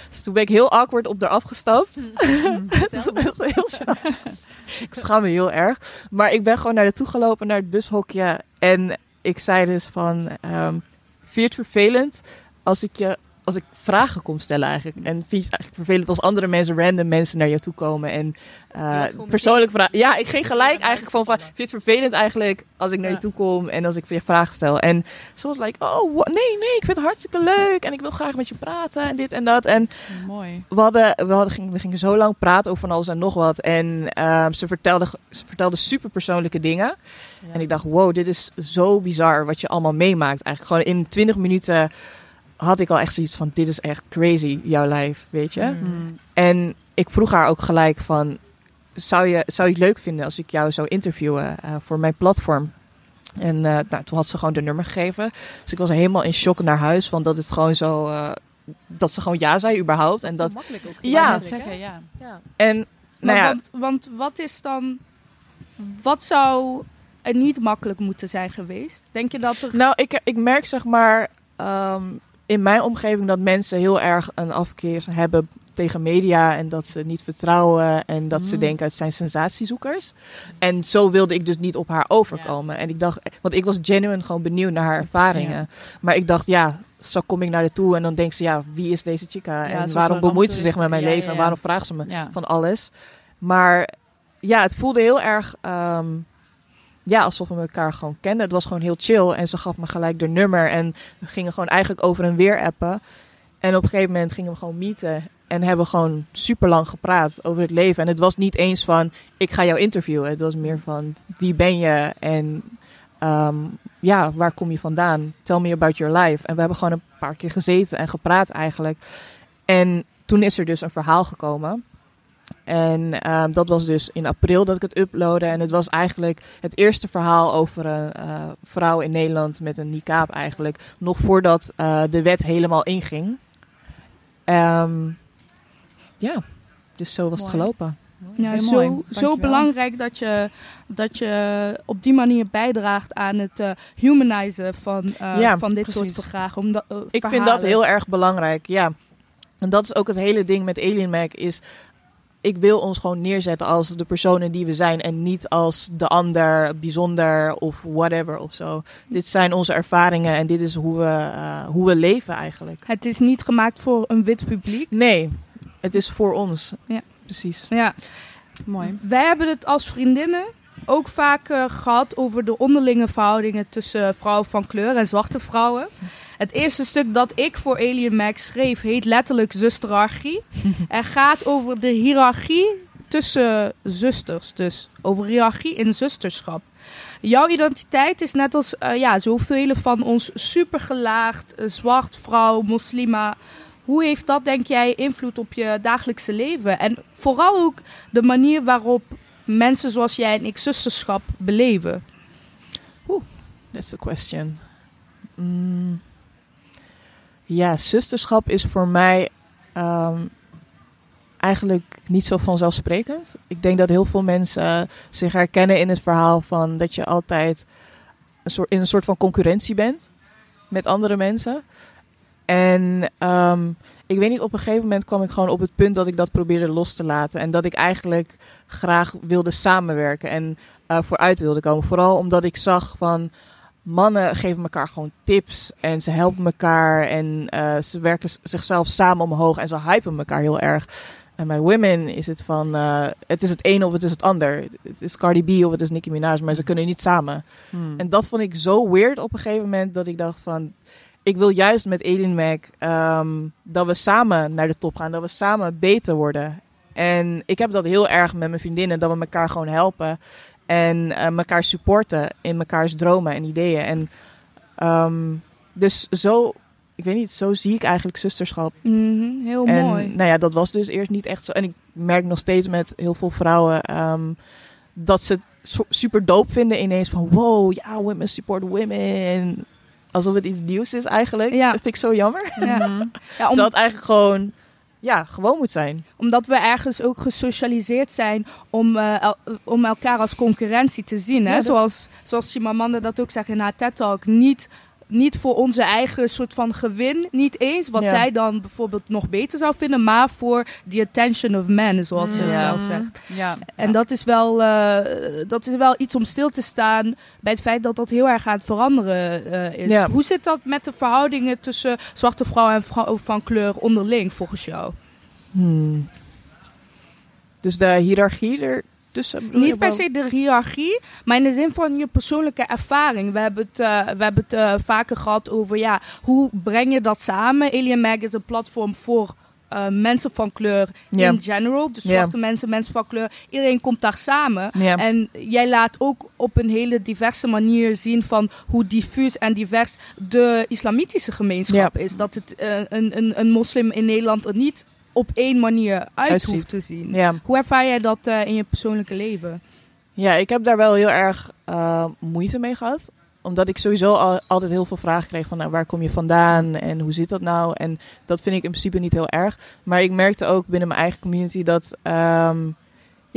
Dus toen ben ik heel awkward op haar afgestapt. dat is dat is heel gênant. ik schaam me heel erg. Maar ik ben gewoon naar haar toe gelopen, naar het bushokje. En ik zei dus van, vind je het vervelend als ik je als ik vragen kom stellen eigenlijk. En vind je het eigenlijk vervelend als andere mensen, random mensen naar je toe komen en eh, was gewoon persoonlijk vragen. Ja, ik ging gelijk eigenlijk van, van, vind je het vervelend eigenlijk als ik naar je toe kom en als ik je vragen stel. En was like, oh, nee, nee, ik vind het hartstikke leuk en ik wil graag met je praten en dit en dat. En Mooi. we, hadden, we, hadden, gingen- we gingen zo lang praten over van alles en nog wat. En ehm, ze, vertelde, ze vertelde super persoonlijke dingen. En ik dacht, wow, dit is zo bizar wat je allemaal meemaakt. Eigenlijk gewoon in 20 minuten had ik al echt zoiets van, dit is echt crazy, jouw lijf, weet je. Mm. En ik vroeg haar ook gelijk van, zou je, zou je het leuk vinden als ik jou zou interviewen eh, voor mijn platform? En eh, nou, toen had ze gewoon de nummer gegeven. Dus ik was helemaal in shock naar huis van dat het gewoon zo, eh, dat ze gewoon ja zei überhaupt. En dat, makkelijk ook. Ja. Ja, dat zeggen, ja. Ja. en Maar nou ja, want, want wat is dan... Wat zou er niet makkelijk moeten zijn geweest? Denk je dat er... Nou, ik, ik merk zeg maar ehm, in mijn omgeving dat mensen heel erg een afkeer hebben tegen media en dat ze niet vertrouwen en dat ze Mm. denken het zijn sensatiezoekers. En zo wilde ik dus niet op haar overkomen. En ik dacht, want ik was genuine gewoon benieuwd naar haar ervaringen. Maar ik dacht, ja, zo kom ik naar haar toe en dan denkt ze, ja, wie is deze chica? en waarom bemoeit ze zich met mijn leven? En waarom vraagt ze me van alles? Maar ja, het voelde heel erg, ehm, ja, alsof we elkaar gewoon kenden. Het was gewoon heel chill en ze gaf me gelijk de nummer en we gingen gewoon eigenlijk over en weer appen. En op een gegeven moment gingen we gewoon meeten en hebben we gewoon super lang gepraat over het leven. En het was niet eens van, ik ga jou interviewen. Het was meer van, wie ben je en ehm, ja, waar kom je vandaan? Tell me about your life. En we hebben gewoon een paar keer gezeten en gepraat eigenlijk. En toen is er dus een verhaal gekomen. En ehm, dat was dus in april dat ik het uploadde. En het was eigenlijk het eerste verhaal over een eh, vrouw in Nederland met een niqab eigenlijk. Nog voordat eh, de wet helemaal inging. Ehm, ja, dus zo was het gelopen. Ja, Heel zo, mooi. zo belangrijk dat je, dat je op die manier bijdraagt aan het eh humanizen van, eh, Ja, van dit precies. soort. Omdat, eh, Ik vind dat verhalen. heel erg belangrijk, ja. En dat is ook het hele ding met Alien Mac is... Ik wil ons gewoon neerzetten als de personen die we zijn... en niet als de ander, bijzonder of whatever of zo. Dit zijn onze ervaringen en dit is hoe we, eh, hoe we leven eigenlijk. Het is niet gemaakt voor een wit publiek. Nee, het is voor ons. Ja. Precies. Ja. Mooi. Wij hebben het als vriendinnen ook vaak eh, gehad over de onderlinge verhoudingen tussen vrouwen van kleur en zwarte vrouwen. Het eerste stuk dat ik voor Alien Max schreef heet letterlijk Zusterarchie. Er gaat over de hiërarchie tussen zusters, dus over hiërarchie in zusterschap. Jouw identiteit is net als eh, ja, zoveel van ons supergelaagd, eh, zwart, vrouw, moslima. Hoe heeft dat, denk jij, invloed op je dagelijkse leven? En vooral ook de manier waarop mensen zoals jij en ik zusterschap beleven. That's the question. Mm. Ja, zusterschap is voor mij ehm, eigenlijk niet zo vanzelfsprekend. Ik denk dat heel veel mensen zich herkennen in het verhaal van dat je altijd een soort, in een soort van concurrentie bent met andere mensen. En ehm, ik weet niet, op een gegeven moment kwam ik gewoon op het punt dat ik dat probeerde los te laten. En dat ik eigenlijk graag wilde samenwerken en eh, vooruit wilde komen. Vooral omdat ik zag van mannen geven elkaar gewoon tips en ze helpen elkaar en eh, ze werken zichzelf samen omhoog en ze hypen elkaar heel erg. En bij women is het van, eh, het is het een of het is het ander. Het is Cardi B of het is Nicki Minaj, maar ze kunnen niet samen. Hmm. En dat vond ik zo weird op een gegeven moment dat ik dacht van, ik wil juist met Alien Mac ehm, dat we samen naar de top gaan, dat we samen beter worden. En ik heb dat heel erg met mijn vriendinnen, dat we elkaar gewoon helpen en eh, elkaar supporten in mekaars dromen en ideeën. En ehm, dus zo, ik weet niet, zo zie ik eigenlijk zusterschap. Mhm, heel en mooi. nou ja, dat was dus eerst niet echt zo. En ik merk nog steeds met heel veel vrouwen ehm, dat ze het super dope vinden ineens van wow, ja, women support women. Alsof het iets nieuws is eigenlijk. Ja. Dat vind ik zo jammer. Ja. Ja, om- Terwijl het eigenlijk gewoon, ja, gewoon moet zijn. omdat we ergens ook gesocialiseerd zijn om, eh, el- om elkaar als concurrentie te zien. Hè? Ja, is- zoals, zoals Chimamanda dat ook zegt in haar TED-talk. Niet, niet voor onze eigen soort van gewin, niet eens. Wat Ja. zij dan bijvoorbeeld nog beter zou vinden. Maar voor the attention of men, zoals ze het Ja. zelf zegt. Ja. En dat, is wel, eh, dat is wel iets om stil te staan bij het feit dat dat heel erg aan het veranderen eh, is. Hoe zit dat met de verhoudingen tussen zwarte vrouwen en vrouwen van kleur onderling volgens jou? Hmm. Dus de hiërarchie ertussen bedoel je? Niet per se de hiërarchie, maar in de zin van je persoonlijke ervaring. We hebben het, eh, we hebben het eh, vaker gehad over ja, hoe breng je dat samen. Alien Mag is een platform voor eh, mensen van kleur in general. Dus zwarte mensen, mensen van kleur. Iedereen komt daar samen. En jij laat ook op een hele diverse manier zien van hoe diffuus en divers de islamitische gemeenschap is. Dat het eh, een, een, een moslim in Nederland er niet op één manier uit Uitziet. hoeft te zien. ja. Hoe ervaar jij dat eh, in je persoonlijke leven? Ja, ik heb daar wel heel erg eh, moeite mee gehad. Omdat ik sowieso al, altijd heel veel vragen kreeg van nou, waar kom je vandaan en hoe zit dat nou? En dat vind ik in principe niet heel erg. Maar ik merkte ook binnen mijn eigen community dat, ehm,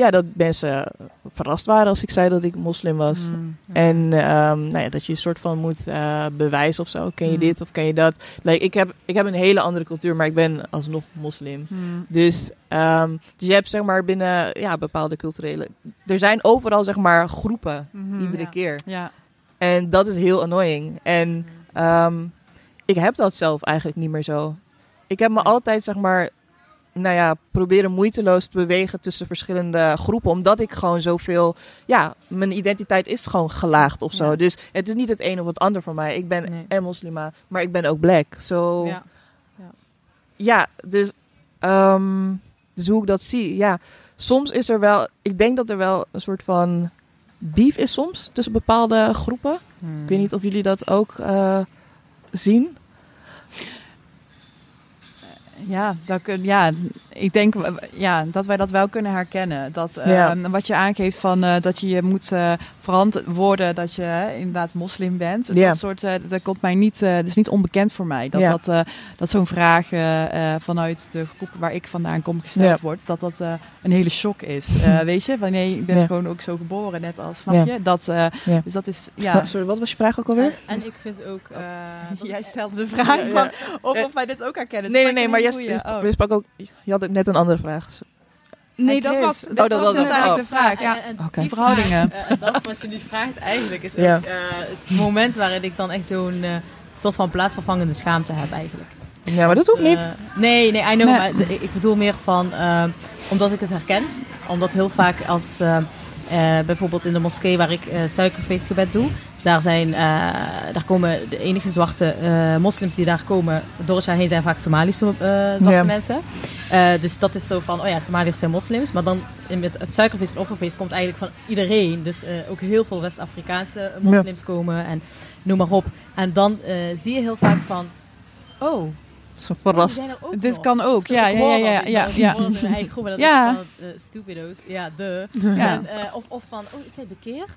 ja, dat mensen verrast waren als ik zei dat ik moslim was. Mm. En ehm, nou ja, dat je een soort van moet eh, bewijzen of zo. Ken je Mm. dit of ken je dat? Like, ik, heb, ik heb een hele andere cultuur, maar ik ben alsnog moslim. Mm. Dus, ehm, dus je hebt zeg maar binnen ja, bepaalde culturele... Er zijn overal zeg maar groepen, Mhm. iedere Ja. keer. Ja. En dat is heel annoying. En ehm, ik heb dat zelf eigenlijk niet meer zo. Ik heb me altijd, zeg maar, nou ja, proberen moeiteloos te bewegen tussen verschillende groepen. Omdat ik gewoon zoveel, ja, mijn identiteit is gewoon gelaagd of zo. Ja. Dus het is niet het een of het ander voor mij. Ik ben Nee. en moslima, maar ik ben ook black. Zo, ja. Ja. dus, ehm, dus hoe ik dat zie, ja. Soms is er wel, ik denk dat er wel een soort van beef is soms tussen bepaalde groepen. Ik weet niet of jullie dat ook eh, zien. Ja, dat kun, ja, ik denk ja, dat wij dat wel kunnen herkennen. Dat eh, Ja. wat je aangeeft van eh, dat je je moet eh verantwoorden dat je inderdaad moslim bent. Ja. Dat soort, eh, dat komt mij niet, eh dat is niet onbekend voor mij. Dat Ja. dat, eh, dat zo'n vraag vanuit de groep waar ik vandaan kom gesteld Ja. wordt, dat dat eh, een hele shock is. Eh, weet je, van nee, je bent Ja. gewoon ook zo geboren, net als, snap Ja. je? Dat, eh, Ja. Dus dat is, ja. Ja. Sorry, wat was je vraag ook alweer? En, en ik vind ook... eh, wat Jij stelde de vraag van of, of wij dit ook herkennen. Nee, nee, ik nee, maar jij je sprak ook. Je had net een andere vraag. Nee, dat was, Oh, dat dat was inderdaad Oh. de vraag. Ja. En, en Oké. Die verhoudingen. Eh, en dat wat je nu vraagt eigenlijk is ook Ja. eh, het moment waarin ik dan echt zo'n eh, soort van plaatsvervangende schaamte heb eigenlijk. Ja, maar dat hoeft niet. Nee, nee, I know. Nee. Maar ik bedoel meer van, eh, omdat ik het herken. Omdat heel vaak als, eh, eh, bijvoorbeeld in de moskee waar ik eh suikerfeestgebed doe. Daar, zijn, eh, daar komen de enige zwarte eh, moslims die daar komen door het jaar heen zijn vaak Somalische eh, zwarte Ja. mensen. Eh, dus dat is zo van, oh ja, Somaliërs zijn moslims. Maar dan in met het suikerfeest en offerfeest komt eigenlijk van iedereen. Dus eh, ook heel veel West-Afrikaanse moslims komen en noem maar op. En dan eh, zie je heel vaak van, oh, Zo verrast. er Dit nog. kan ook, ja, ja, ja, dat, ja, ja, wel. ja. Eh, stupido's. Ja, de. Ja. En, eh, of, of van, oh, is hij bekeerd?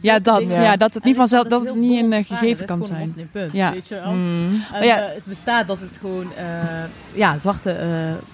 Ja, dat, ja, dat het niet vanzelf, vond dat het niet dom een gegeven kan Dat is zijn. Ja. weet je wel. Mm. En, Oh ja. eh, het bestaat dat het gewoon, eh, ja, zwarte, eh,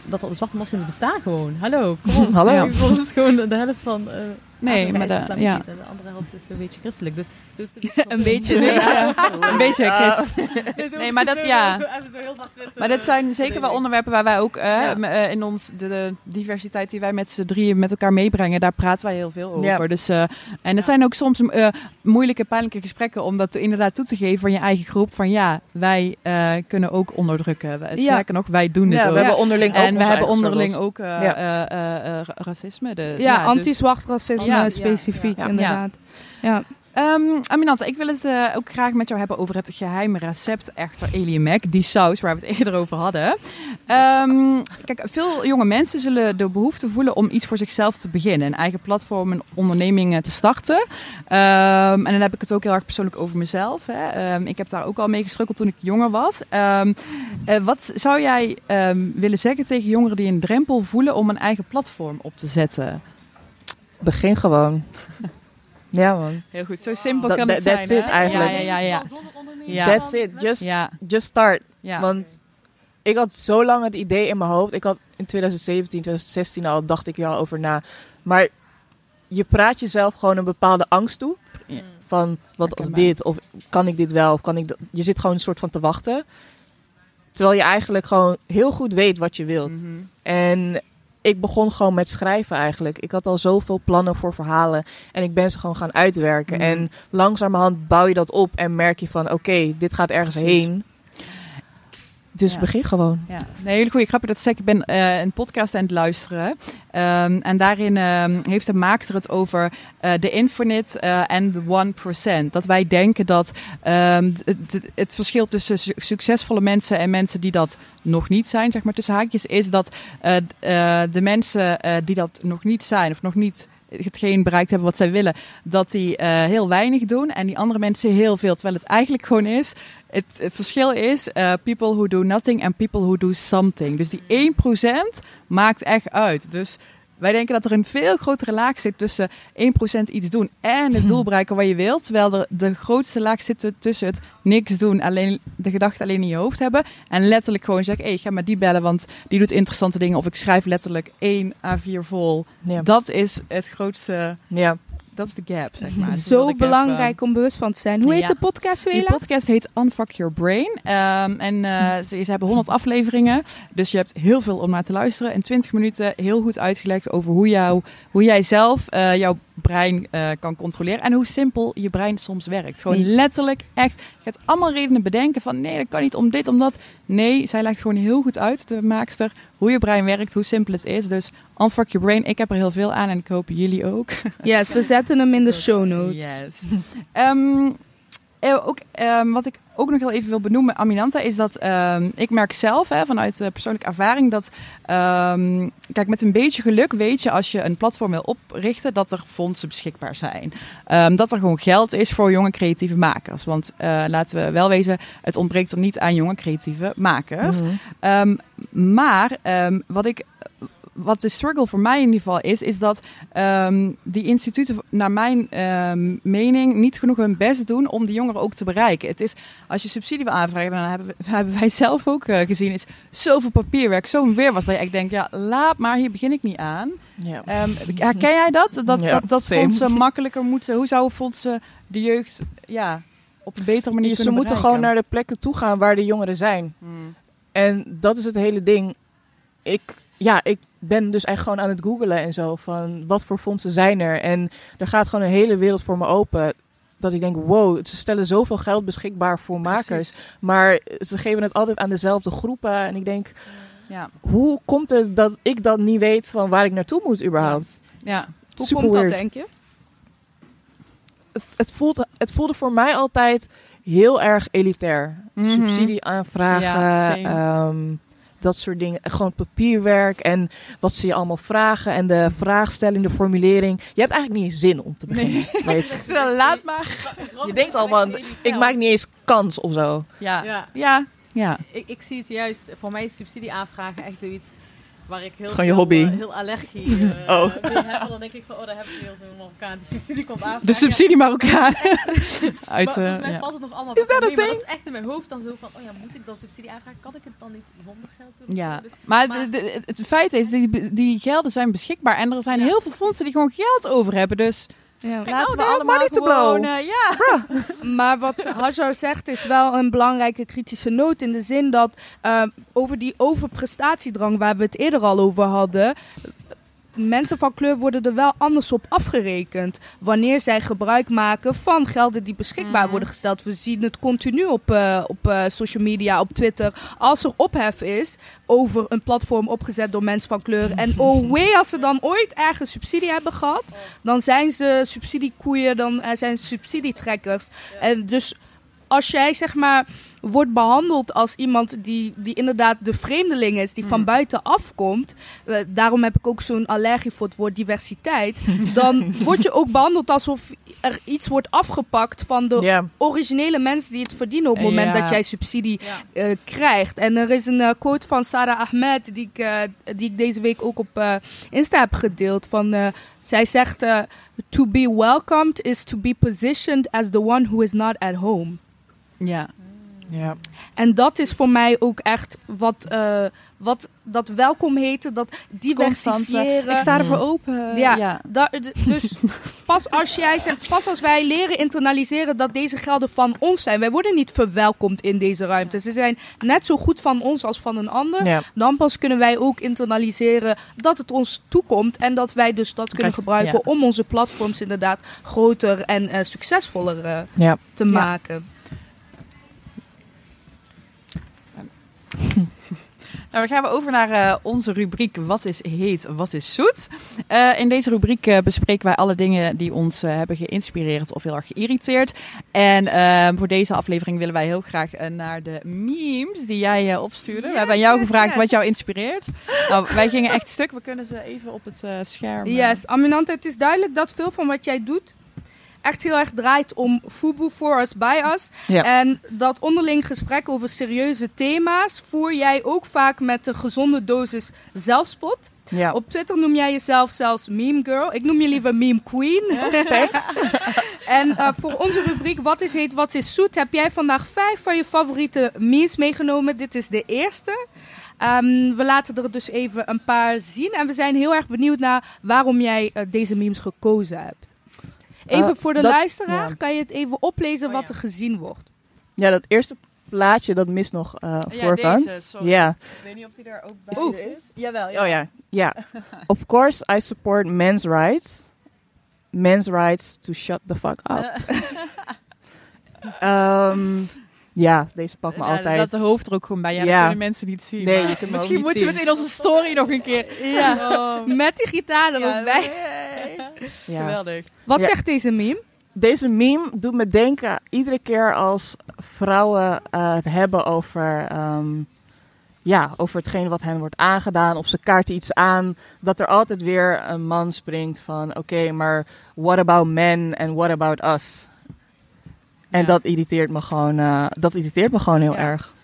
dat er zwarte moslims bestaan gewoon. Hallo, kom op. Hallo. Ja. Het gewoon de helft van, eh Nee, Afrika maar is de- islamitisch en de andere helft is een beetje christelijk. Dus zo is het een beetje. Een beetje, Nee, nee. ja. Een beetje, maar dat- ja. Zo heel Maar eh, dat zijn zeker wel onderwerpen waar wij ook eh, Ja. eh, in ons de, de diversiteit die wij met z'n drieën met elkaar meebrengen, daar praten wij heel veel over. Ja. Dus, eh, en het zijn ook soms eh, moeilijke, pijnlijke gesprekken om dat inderdaad toe te geven van je eigen groep. Van ja, wij eh, kunnen ook onderdrukken. Wij- Ja. Sterker nog, wij doen dit Ja, ook. we hebben onderling ook en we hebben onderling struggles. ook eh, Ja. eh, eh, eh, ra- racisme. De, Ja, dus- anti-zwart racisme Ja. specifiek, inderdaad. Ja. Aminata, ik wil het eh, ook graag met jou hebben over het geheime recept achter Alien Mac. Die saus waar we het eerder over hadden. Ehm, kijk, veel jonge mensen zullen de behoefte voelen om iets voor zichzelf te beginnen. Een eigen platform, een onderneming eh, te starten. Ehm, en dan heb ik het ook heel erg persoonlijk over mezelf. Hè. Ik heb daar ook al mee gestrukkeld toen ik jonger was. Eh, wat zou jij willen zeggen tegen jongeren die een drempel voelen om een eigen platform op te zetten? Begin gewoon. ja, man. Heel goed, zo simpel kan het that- that's zijn. it eigenlijk. Ja, ja, ja. ja. Zonder onderneming. Ja. That's it. Just, ja. just start. ja. Want ik had zo lang het idee in mijn hoofd. Ik had in 2017, 2016 al, dacht ik er al over na. Maar je praat jezelf gewoon een bepaalde angst toe. Ja. Van, wat als dit? Of kan ik dit wel? Of kan ik dat? Je zit gewoon een soort van te wachten. Terwijl je eigenlijk gewoon heel goed weet wat je wilt. Mhm. En ik begon gewoon met schrijven eigenlijk. Ik had al zoveel plannen voor verhalen. En ik ben ze gewoon gaan uitwerken. Mhm. En langzamerhand bouw je dat op. En merk je van, oké, dit gaat ergens Precies. heen. Dus Ja. begin gewoon. Ja, nee, hele goede grappig dat zeg. Ik ben eh, een podcast aan het luisteren. Ehm, en daarin ehm, heeft de maakster het over eh, de infinite eh, en de 1%. Dat wij denken dat ehm, het, het- het verschil tussen su- succesvolle mensen en mensen die dat nog niet zijn, zeg maar tussen haakjes, is dat de mensen die dat nog niet zijn of nog niet hetgeen bereikt hebben wat zij willen, dat die eh, heel weinig doen en die andere mensen heel veel. Terwijl het eigenlijk gewoon is, het, verschil is eh, people who do nothing en people who do something. Dus die 1% maakt echt uit. Dus wij denken dat er een veel grotere laag zit tussen 1% iets doen en het doel bereiken wat je wilt. Terwijl er de grootste laag zit tussen het niks doen, alleen de gedachte alleen in je hoofd hebben. En letterlijk gewoon zeggen, hey, ik ga met die bellen, want die doet interessante dingen. Of ik schrijf letterlijk 1 A4 vol. Ja. Dat is het grootste, ja. Dat is de gap, zeg maar. Dus Zo belangrijk om bewust van te zijn. Hoe heet Ja. de podcast, Die Wela? podcast heet Unfuck Your Brain. Ehm, en eh, ze, ze hebben 100 afleveringen. Dus je hebt heel veel om naar te luisteren. In 20 minuten heel goed uitgelegd over hoe, jou, hoe jij zelf eh, jouw brein eh, kan controleren. En hoe simpel je brein soms werkt. Gewoon letterlijk echt. Je gaat allemaal redenen bedenken van nee, dat kan niet om dit, om dat. Nee, zij legt gewoon heel goed uit, de maakster, hoe je brein werkt, hoe simpel het is. Dus Unfuck Your Brain. Ik heb er heel veel aan en ik hoop jullie ook. Yes, we zetten hem in de show notes. Yes. Ehm, eh, ook, ehm, wat ik ook nog heel even wil benoemen, Aminanta, is dat ehm, ik merk zelf hè, vanuit eh, persoonlijke ervaring dat, ehm, kijk, met een beetje geluk weet je als je een platform wil oprichten dat er fondsen beschikbaar zijn. Dat er gewoon geld is voor jonge creatieve makers. Want eh, laten we wel wezen, het ontbreekt er niet aan jonge creatieve makers. Mhm. Maar wat ik. Wat de struggle voor mij in ieder geval is, is dat ehm, die instituten, naar mijn ehm, mening, niet genoeg hun best doen om die jongeren ook te bereiken. Het is, als je subsidie wil aanvragen, dan hebben, we- hebben wij zelf ook eh, gezien, is zoveel papierwerk, zo'n weerwas, dat je echt denkt, ja, laat maar, hier begin ik niet aan. Ja. Ehm, herken jij dat? Dat, Ja, dat, dat fondsen makkelijker moeten, hoe zouden fondsen de jeugd ja, op een betere manier Ze kunnen moeten bereiken? gewoon naar de plekken toe gaan waar de jongeren zijn. Hmm. En dat is het hele ding. Ik, ja, ik ben dus echt gewoon aan het googelen en zo van wat voor fondsen zijn er. En er gaat gewoon een hele wereld voor me open. Dat ik denk, wow, ze stellen zoveel geld beschikbaar voor makers. Maar ze geven het altijd aan dezelfde groepen. En ik denk, Ja, hoe komt het dat ik dat niet weet van waar ik naartoe moet überhaupt? ja. Hoe Super komt dat, denk je? Het, het, voelt, het voelde voor mij altijd heel erg elitair. Mhm. Subsidie aanvragen, Ja. Dat soort dingen. Gewoon papierwerk en wat ze je allemaal vragen. En de vraagstelling, de formulering. Je hebt eigenlijk niet eens zin om te beginnen. Laat maar. Je denkt al van, ik maak niet eens kans of zo. Ja. Ja, Ja. Ja. ik, ik zie het juist. Voor mij is subsidie aanvragen echt zoiets waar ik heel Gewoon je veel, hobby. eh, heel allergie eh, Oh. mee heb. Dan denk ik van, oh, daar heb ik weer zo'n Marokkaan die subsidie komt. De subsidie Marokkaan. Maar Uit, volgens eh, mij ja. valt het nog allemaal Is dat mee, een maar dat is echt in mijn hoofd dan zo van, oh ja, moet ik dan subsidie aanvragen? Kan ik het dan niet zonder geld doen? Ja? Dus- maar, maar- de- de- het feit is, die, die gelden zijn beschikbaar. En er zijn Ja, heel veel fondsen die gewoon geld over hebben. Dus Ja. laten we allemaal money to gewoon... blow. eh, ja. Maar wat Hajar zegt is wel een belangrijke kritische noot. In de zin dat eh, over die overprestatiedrang waar we het eerder al over hadden. Mensen van kleur worden er wel anders op afgerekend. Wanneer zij gebruik maken van gelden die beschikbaar Mhm. worden gesteld. We zien het continu op, eh, op eh, social media, op Twitter. Als er ophef is over een platform opgezet door mensen van kleur. En oh wee, als ze dan ooit ergens subsidie hebben gehad. Dan zijn ze subsidiekoeien, dan eh, zijn ze subsidietrekkers. En dus als jij zeg maar wordt behandeld als iemand die, die inderdaad de vreemdeling is, die van Mm. buiten afkomt, eh, daarom heb ik ook zo'n allergie voor het woord diversiteit, dan word je ook behandeld alsof er iets wordt afgepakt van de originele mensen die het verdienen op het moment dat jij subsidie eh, krijgt. En er is een eh, quote van Sarah Ahmed die ik, die ik deze week ook op Insta heb gedeeld. Van, zij zegt: To be welcomed is to be positioned as the one who is not at home. ja. Ja. En dat is voor mij ook echt wat, eh, wat dat welkom heten, dat diversifieren. Ik sta ervoor open. Ja. ja. Da- dus pas als, jij zegt, pas als wij leren internaliseren dat deze gelden van ons zijn. Wij worden niet verwelkomd in deze ruimte. Ze zijn net zo goed van ons als van een ander. Ja. Dan pas kunnen wij ook internaliseren dat het ons toekomt. En dat wij dus dat kunnen Krijgt- gebruiken ja. om onze platforms inderdaad groter en eh, succesvoller eh, Ja. te maken. Nou, dan gaan we over naar eh, onze rubriek Wat is heet, wat is zoet. Eh, in deze rubriek eh, bespreken wij alle dingen die ons hebben geïnspireerd of heel erg geïrriteerd. En voor deze aflevering willen wij heel graag naar de memes die jij opstuurde. we hebben aan jou yes, gevraagd yes. wat jou inspireert. nou, wij gingen echt stuk. We kunnen ze even op het scherm. Yes, Aminante, het is duidelijk dat veel van wat jij doet echt heel erg draait om Fubu for us, by us. Ja. En dat onderling gesprek over serieuze thema's voer jij ook vaak met de gezonde dosis zelfspot. Ja. Op Twitter noem jij jezelf zelfs meme girl. Ik noem je liever meme queen. en eh, voor onze rubriek Wat is heet, wat is zoet... heb jij vandaag vijf van je favoriete memes meegenomen. Dit is de eerste. Ehm, we laten er dus even een paar zien. En we zijn heel erg benieuwd naar waarom jij eh, deze memes gekozen hebt. Even Eh, voor de dat- luisteraar, ja. kan je het even oplezen Oh, wat ja. er gezien wordt. ja, dat eerste plaatje, dat mist nog eh voorkant. sorry. Ja. Ik weet niet of die daar ook bij Oeh. is. Jawel, Oh ja, ja. of course I support men's rights. Men's rights to shut the fuck up. Ehm, ja, deze pakt me Ja, altijd. Dat de hoofd er ook gewoon bij. Ja, dat Ja. kunnen mensen niet zien. Nee, maar Misschien moeten we het in onze story nog een keer. Ja, met die gitaar er Ja, ook bij. nee. ja. Geweldig. Wat Ja. zegt deze meme? Deze meme doet me denken iedere keer als vrouwen eh, het hebben over, ehm, ja, over hetgeen wat hen wordt aangedaan. Of ze kaarten iets aan. Dat er altijd weer een man springt van oké, maar what about men and what about us? En Ja. dat irriteert me gewoon, eh, dat irriteert me gewoon heel Ja. erg.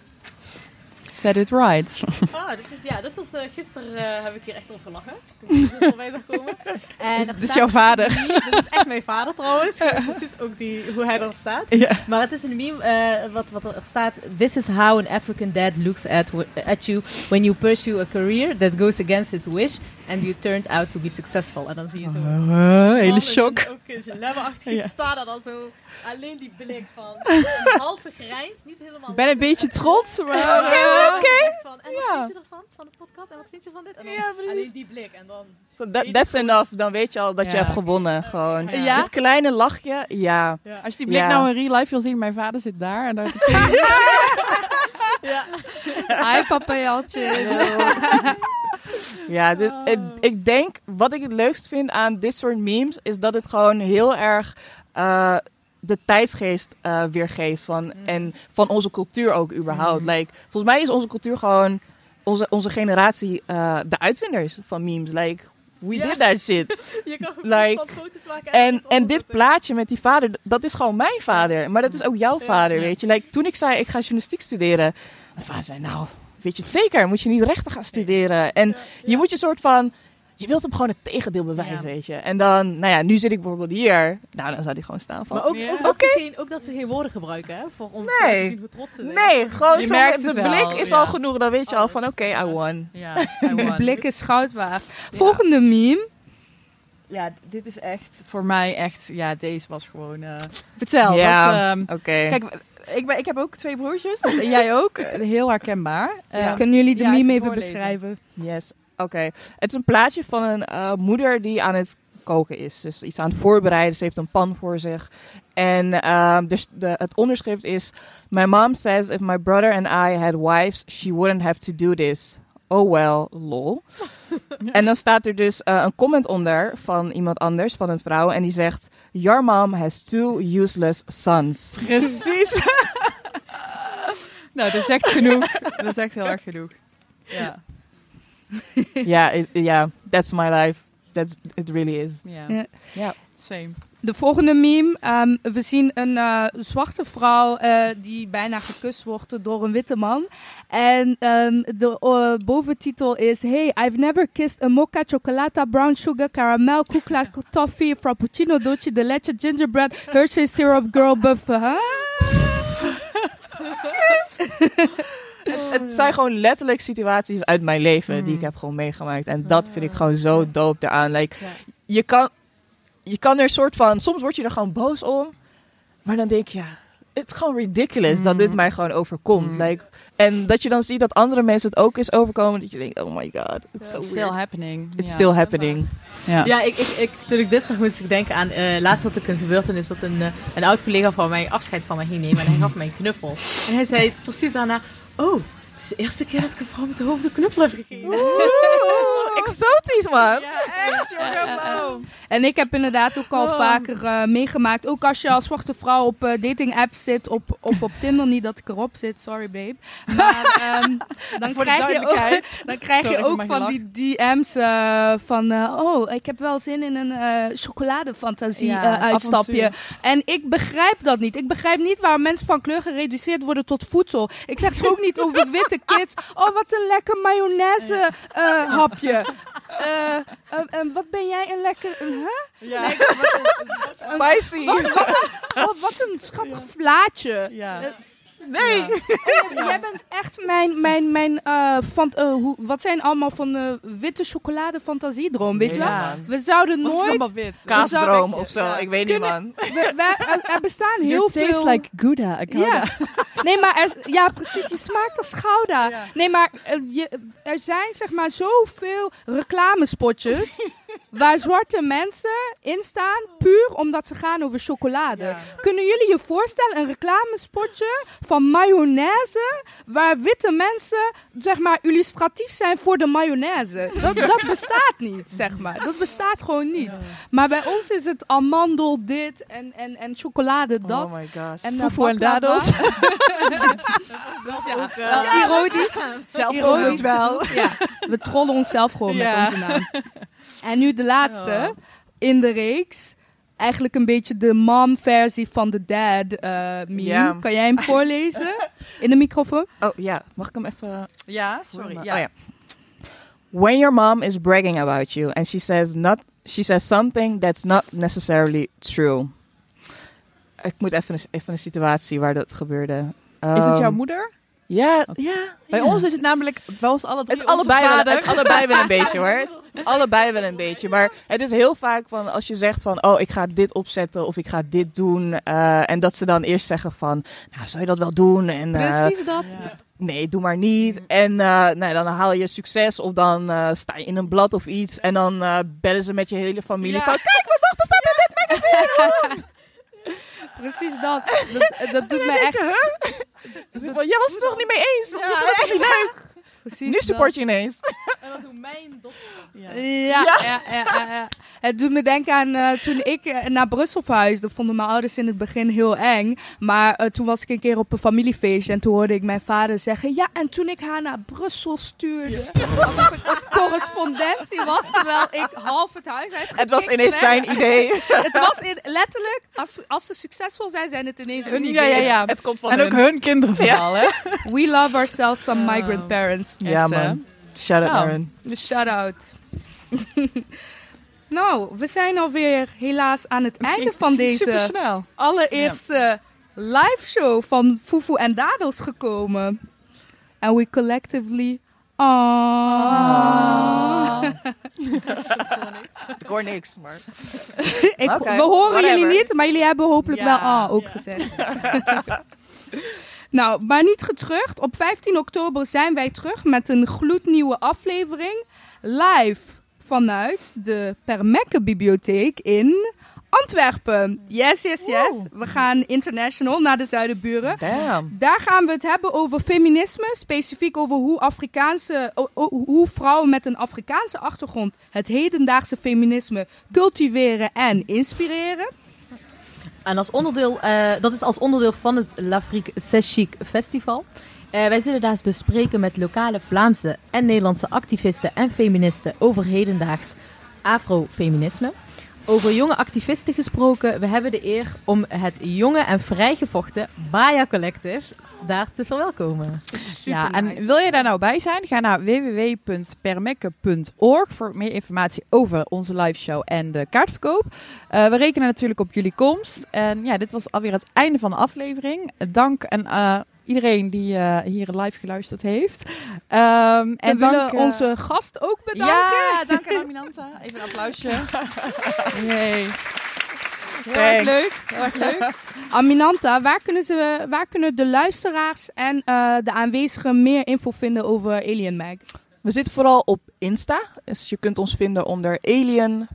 Set it right. Ah, dit is, ja, dit was, eh, gisteren eh, heb ik hier echt op gelachen. Toen ik voorbij zag komen. En is jouw vader. Dit is echt mijn vader trouwens. Precies ook die, hoe hij erop staat. Maar het is een meme eh, wat, wat er staat. This is how an African dad looks at, at you when you pursue a career that goes against his wish and you turned out to be successful. En dan zie je zo... Uh, man hele shock. Ook een gelebbe-achtig Ja. staan en dan zo... Alleen die blik van een halve grijns, niet helemaal... Ik ben een beetje trots, maar... Oké, eh, Van, en wat Ja. vind je ervan, van de podcast? En wat vind je van dit? En dan Ja, precies. alleen die blik en dan... That- that's enough. Dan weet je al dat je hebt gewonnen. Gewoon. Ja? Dit kleine lachje, ja. Als je die blik Ja. nou in real life wil zien, mijn vader zit daar. En dan Ja. Hi papajaltje. Ja, dit, het- ik denk, wat ik het leukst vind aan dit soort memes, is dat het gewoon heel erg eh, de tijdsgeest eh, weergeeft van, en van onze cultuur ook überhaupt. Like, volgens mij is onze cultuur gewoon, onze, onze generatie, eh, de uitvinders van memes. Like, we Ja. did that shit. Je kan Like, foto's maken En, en dit plaatje met die vader, dat is gewoon mijn vader. Maar dat is ook jouw Ja. vader, Ja. weet je. Like, toen ik zei, ik ga journalistiek studeren. Mijn vader zei, nou, weet je het zeker? Moet je niet rechten gaan studeren? En je moet je soort van... Je wilt hem gewoon het tegendeel bewijzen, Ja. weet je. En dan, nou ja, nu zit ik bijvoorbeeld hier. Nou, dan zou hij gewoon staan van... Maar ook, Ja. ook, dat ze geen, ook dat ze geen woorden gebruiken, hè? Voor, om Nee. te zien hoe trots ze zijn. Nee, gewoon Je zo, merkt de het wel, blik is ja. al genoeg. Dan weet je al van, oké, I won. Ja, I De blik is goud waard. Volgende meme. Ja, dit is echt voor mij echt... Ja, deze was gewoon... eh, Vertel. Ja. Wat, ehm, Oké. Kijk, ik, ben, ik heb ook twee broertjes. Dus, en jij ook. Heel herkenbaar. Eh, Kunnen jullie de ja, meme even even voorlezen. beschrijven? Yes, oké. Het is een plaatje van een eh, moeder die aan het koken is. Dus iets aan het voorbereiden. Ze heeft een pan voor zich. En dus de, het onderschrift is... My mom says if my brother and I had wives, she wouldn't have to do this. Oh well, lol. en dan staat er dus eh, een comment onder van iemand anders, van een vrouw. En die zegt... Your mom has two useless sons. Precies. nou, dat is echt genoeg. Dat is echt heel erg genoeg. Ja. Ja, it- ja, that's my life. That's, it really is. Ja. Ja. Ja. Same. De volgende meme. ehm, we zien een eh, zwarte vrouw eh, die bijna gekust wordt door een witte man. En ehm, de eh, boventitel is... Hey, I've never kissed a mocha, chocolata, brown sugar, caramel, kukla, toffee, frappuccino, dolce de leche, gingerbread, Hershey syrup, girl buff. Huh? Het zijn gewoon letterlijk situaties uit mijn leven die Mm. ik heb gewoon meegemaakt. En dat vind ik gewoon zo dope eraan. Like, Ja. je, kan, je kan er soort van... Soms word je er gewoon boos om. Maar dan denk je, ja, het is gewoon ridiculous dat dit Mm. mij gewoon overkomt. Mm. Like, en dat je dan ziet dat andere mensen het ook is overkomen. Dat je denkt, oh my god, it's so It's still weird. happening. It's Ja. still happening. Ja. Ja, ik, ik, ik, toen ik dit zag, moest ik denken aan... eh laatst had ik een gebeurtenis dat een, eh, een oud collega van mij afscheid van mij ging nemen. En hij gaf mij een knuffel. En hij zei precies daarna... Oh, het is de eerste keer dat ik een vrouw met de hoofd een knuffel heb gegeven. Exotisch man. Ja, echt, jongen. En ik heb inderdaad ook al Oh. vaker eh, meegemaakt. Ook als je als zwarte vrouw op eh, dating apps zit op, of op Tinder. Niet dat ik erop zit, sorry babe. Maar ehm, dan krijg je ook, dan krijg Sorry je ook van gelach. die DM's eh, van... eh, oh, ik heb wel zin in een chocoladefantasie Ja, uitstapje. avontuur. En ik begrijp dat niet. Ik begrijp niet waarom mensen van kleur gereduceerd worden tot voedsel. Ik zeg het ook niet over witte kids. Oh, wat een lekker mayonaise eh, hapje. En wat ben jij een lekker... Een, huh? Ja. Nee, wat een- een- Spicy! wat een schattig vlaatje. Ja. Eh, Nee. Oh, jij bent echt mijn, mijn, mijn eh, fant- eh, hoe, wat zijn allemaal van de witte chocolade fantasiedroom, weet je wel? Ja. We zouden Wat is nooit... allemaal wit? Kaasdroom of zo, Ja. ik weet niet man. We, er, er bestaan heel veel... Gouda. Ja. Nee, maar er, ja, precies. Je smaakt als Gouda. Ja. Nee, maar eh, je, er zijn zeg maar zoveel reclamespotjes waar zwarte mensen in staan puur omdat ze gaan over chocolade. Ja. Kunnen jullie je voorstellen een reclamespotje van mayonaise waar witte mensen zeg maar illustratief zijn voor de mayonaise? Dat, dat bestaat niet, zeg maar. Dat bestaat gewoon niet. Maar bij ons is het amandel dit en, en, en chocolade dat. Oh my gosh. En Fufu en baklava. dadels. ja, wel ironisch. Zelf Ironisch. ook het wel. Ja, we trollen onszelf gewoon Ja. met onze naam. En nu de laatste in de reeks. Eigenlijk een beetje de mom-versie van de dad eh meme. Ja. Kan jij hem voorlezen? In de microfoon? Oh ja, mag ik hem even... Ja, sorry. Oh, Ja. ja. When your mom is bragging about you and she says not she says something that's not necessarily true. Ik moet even een, even een situatie waar dat gebeurde. Is het jouw Ehm, moeder? Ja, ja. Bij ja. ons is het namelijk bij ons alle Het allebei wel, het allebei wel een beetje hoor. Het is allebei wel een beetje. Maar het is heel vaak van als je zegt van oh ik ga dit opzetten of ik ga dit doen. eh, en dat ze dan eerst zeggen van nou zou je dat wel doen? En eh, Precies dat. Ja. nee doe maar niet. En nou, dan haal je succes of dan sta je in een blad of iets. En dan bellen ze met je hele familie Ja. van kijk mijn dochter staat in dit magazine. Precies dat. Dat, dat doet me echt... Dus jij was het er toch niet mee eens? Ja, niet leuk. Precies Nu dat. support je ineens. En dat is hoe mijn dochter Ja. Ja, ja. Ja, ja, ja. Het doet me denken aan eh, toen ik eh, naar Brussel verhuisde. Vonden mijn ouders in het begin heel eng. Maar eh, toen was ik een keer op een familiefeestje. En toen hoorde ik mijn vader zeggen... Ja, en toen ik haar naar Brussel stuurde... alsof het een correspondentie was. Terwijl ik half het huis uit Het was ineens zijn idee. Het was in, letterlijk... Als, als ze succesvol zijn, zijn het ineens hun idee. Ja, ja, ja. Het komt van En ook hun. hun kinderen vooral, hè? We love ourselves some migrant parents. Ja Echt, man. Shout out Nou. Aaron. Shout-out. nou, we zijn alweer helaas aan het einde van Super deze allereerste live show van Fufu en Dadels gekomen. And we collectively... Ah. Ik hoor niks, maar... Ik, we horen whatever. jullie niet, maar jullie hebben hopelijk Ja, wel ah ook ja. gezegd. Nou, maar niet getreurd. Op 15 oktober zijn wij terug met een gloednieuwe aflevering. Live vanuit de Permekke Bibliotheek in Antwerpen. Yes, yes, yes. We gaan international naar de zuidenburen. Damn. Daar gaan we het hebben over feminisme, specifiek over hoe, Afrikaanse, hoe vrouwen met een Afrikaanse achtergrond het hedendaagse feminisme cultiveren en inspireren. En als onderdeel, eh, dat is als onderdeel van het L'Afrique C'est Chic Festival. Eh, wij zullen daar dus spreken met lokale Vlaamse en Nederlandse activisten en feministen over hedendaags afrofeminisme. Over jonge activisten gesproken, we hebben de eer om het jonge en vrijgevochten Baya Collective daar te verwelkomen. Ja, en wil je daar nou bij zijn? Ga naar www.permekke.org voor meer informatie over onze live show en de kaartverkoop. Eh, we rekenen natuurlijk op jullie komst. En ja, dit was alweer het einde van de aflevering. Dank aan eh, iedereen die eh, hier live geluisterd heeft. Ehm, En en we willen dank, onze gast ook bedanken. Ja, dank aan Aminanta. Even een applausje. Yay. Heel erg leuk. Heel erg leuk. Aminanta, waar kunnen, ze, waar kunnen de luisteraars en eh, de aanwezigen meer info vinden over Alien Mag? We zitten vooral op Insta. Dus je kunt ons vinden onder alien.magmag.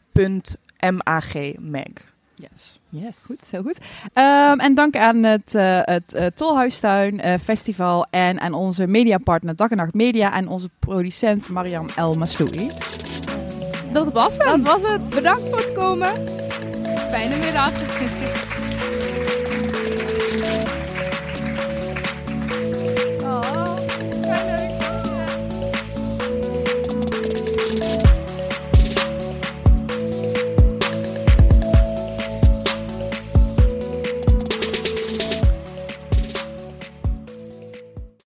Yes. Yes. Goed, zo goed. Ehm, en dank aan het, eh, het eh, Tolhuistuin eh, Festival en aan onze mediapartner Dag en Nacht Media en onze producent Mariam El Masloui. dat was hem. Dat was het. Bedankt voor het komen. पहले में राष्ट्र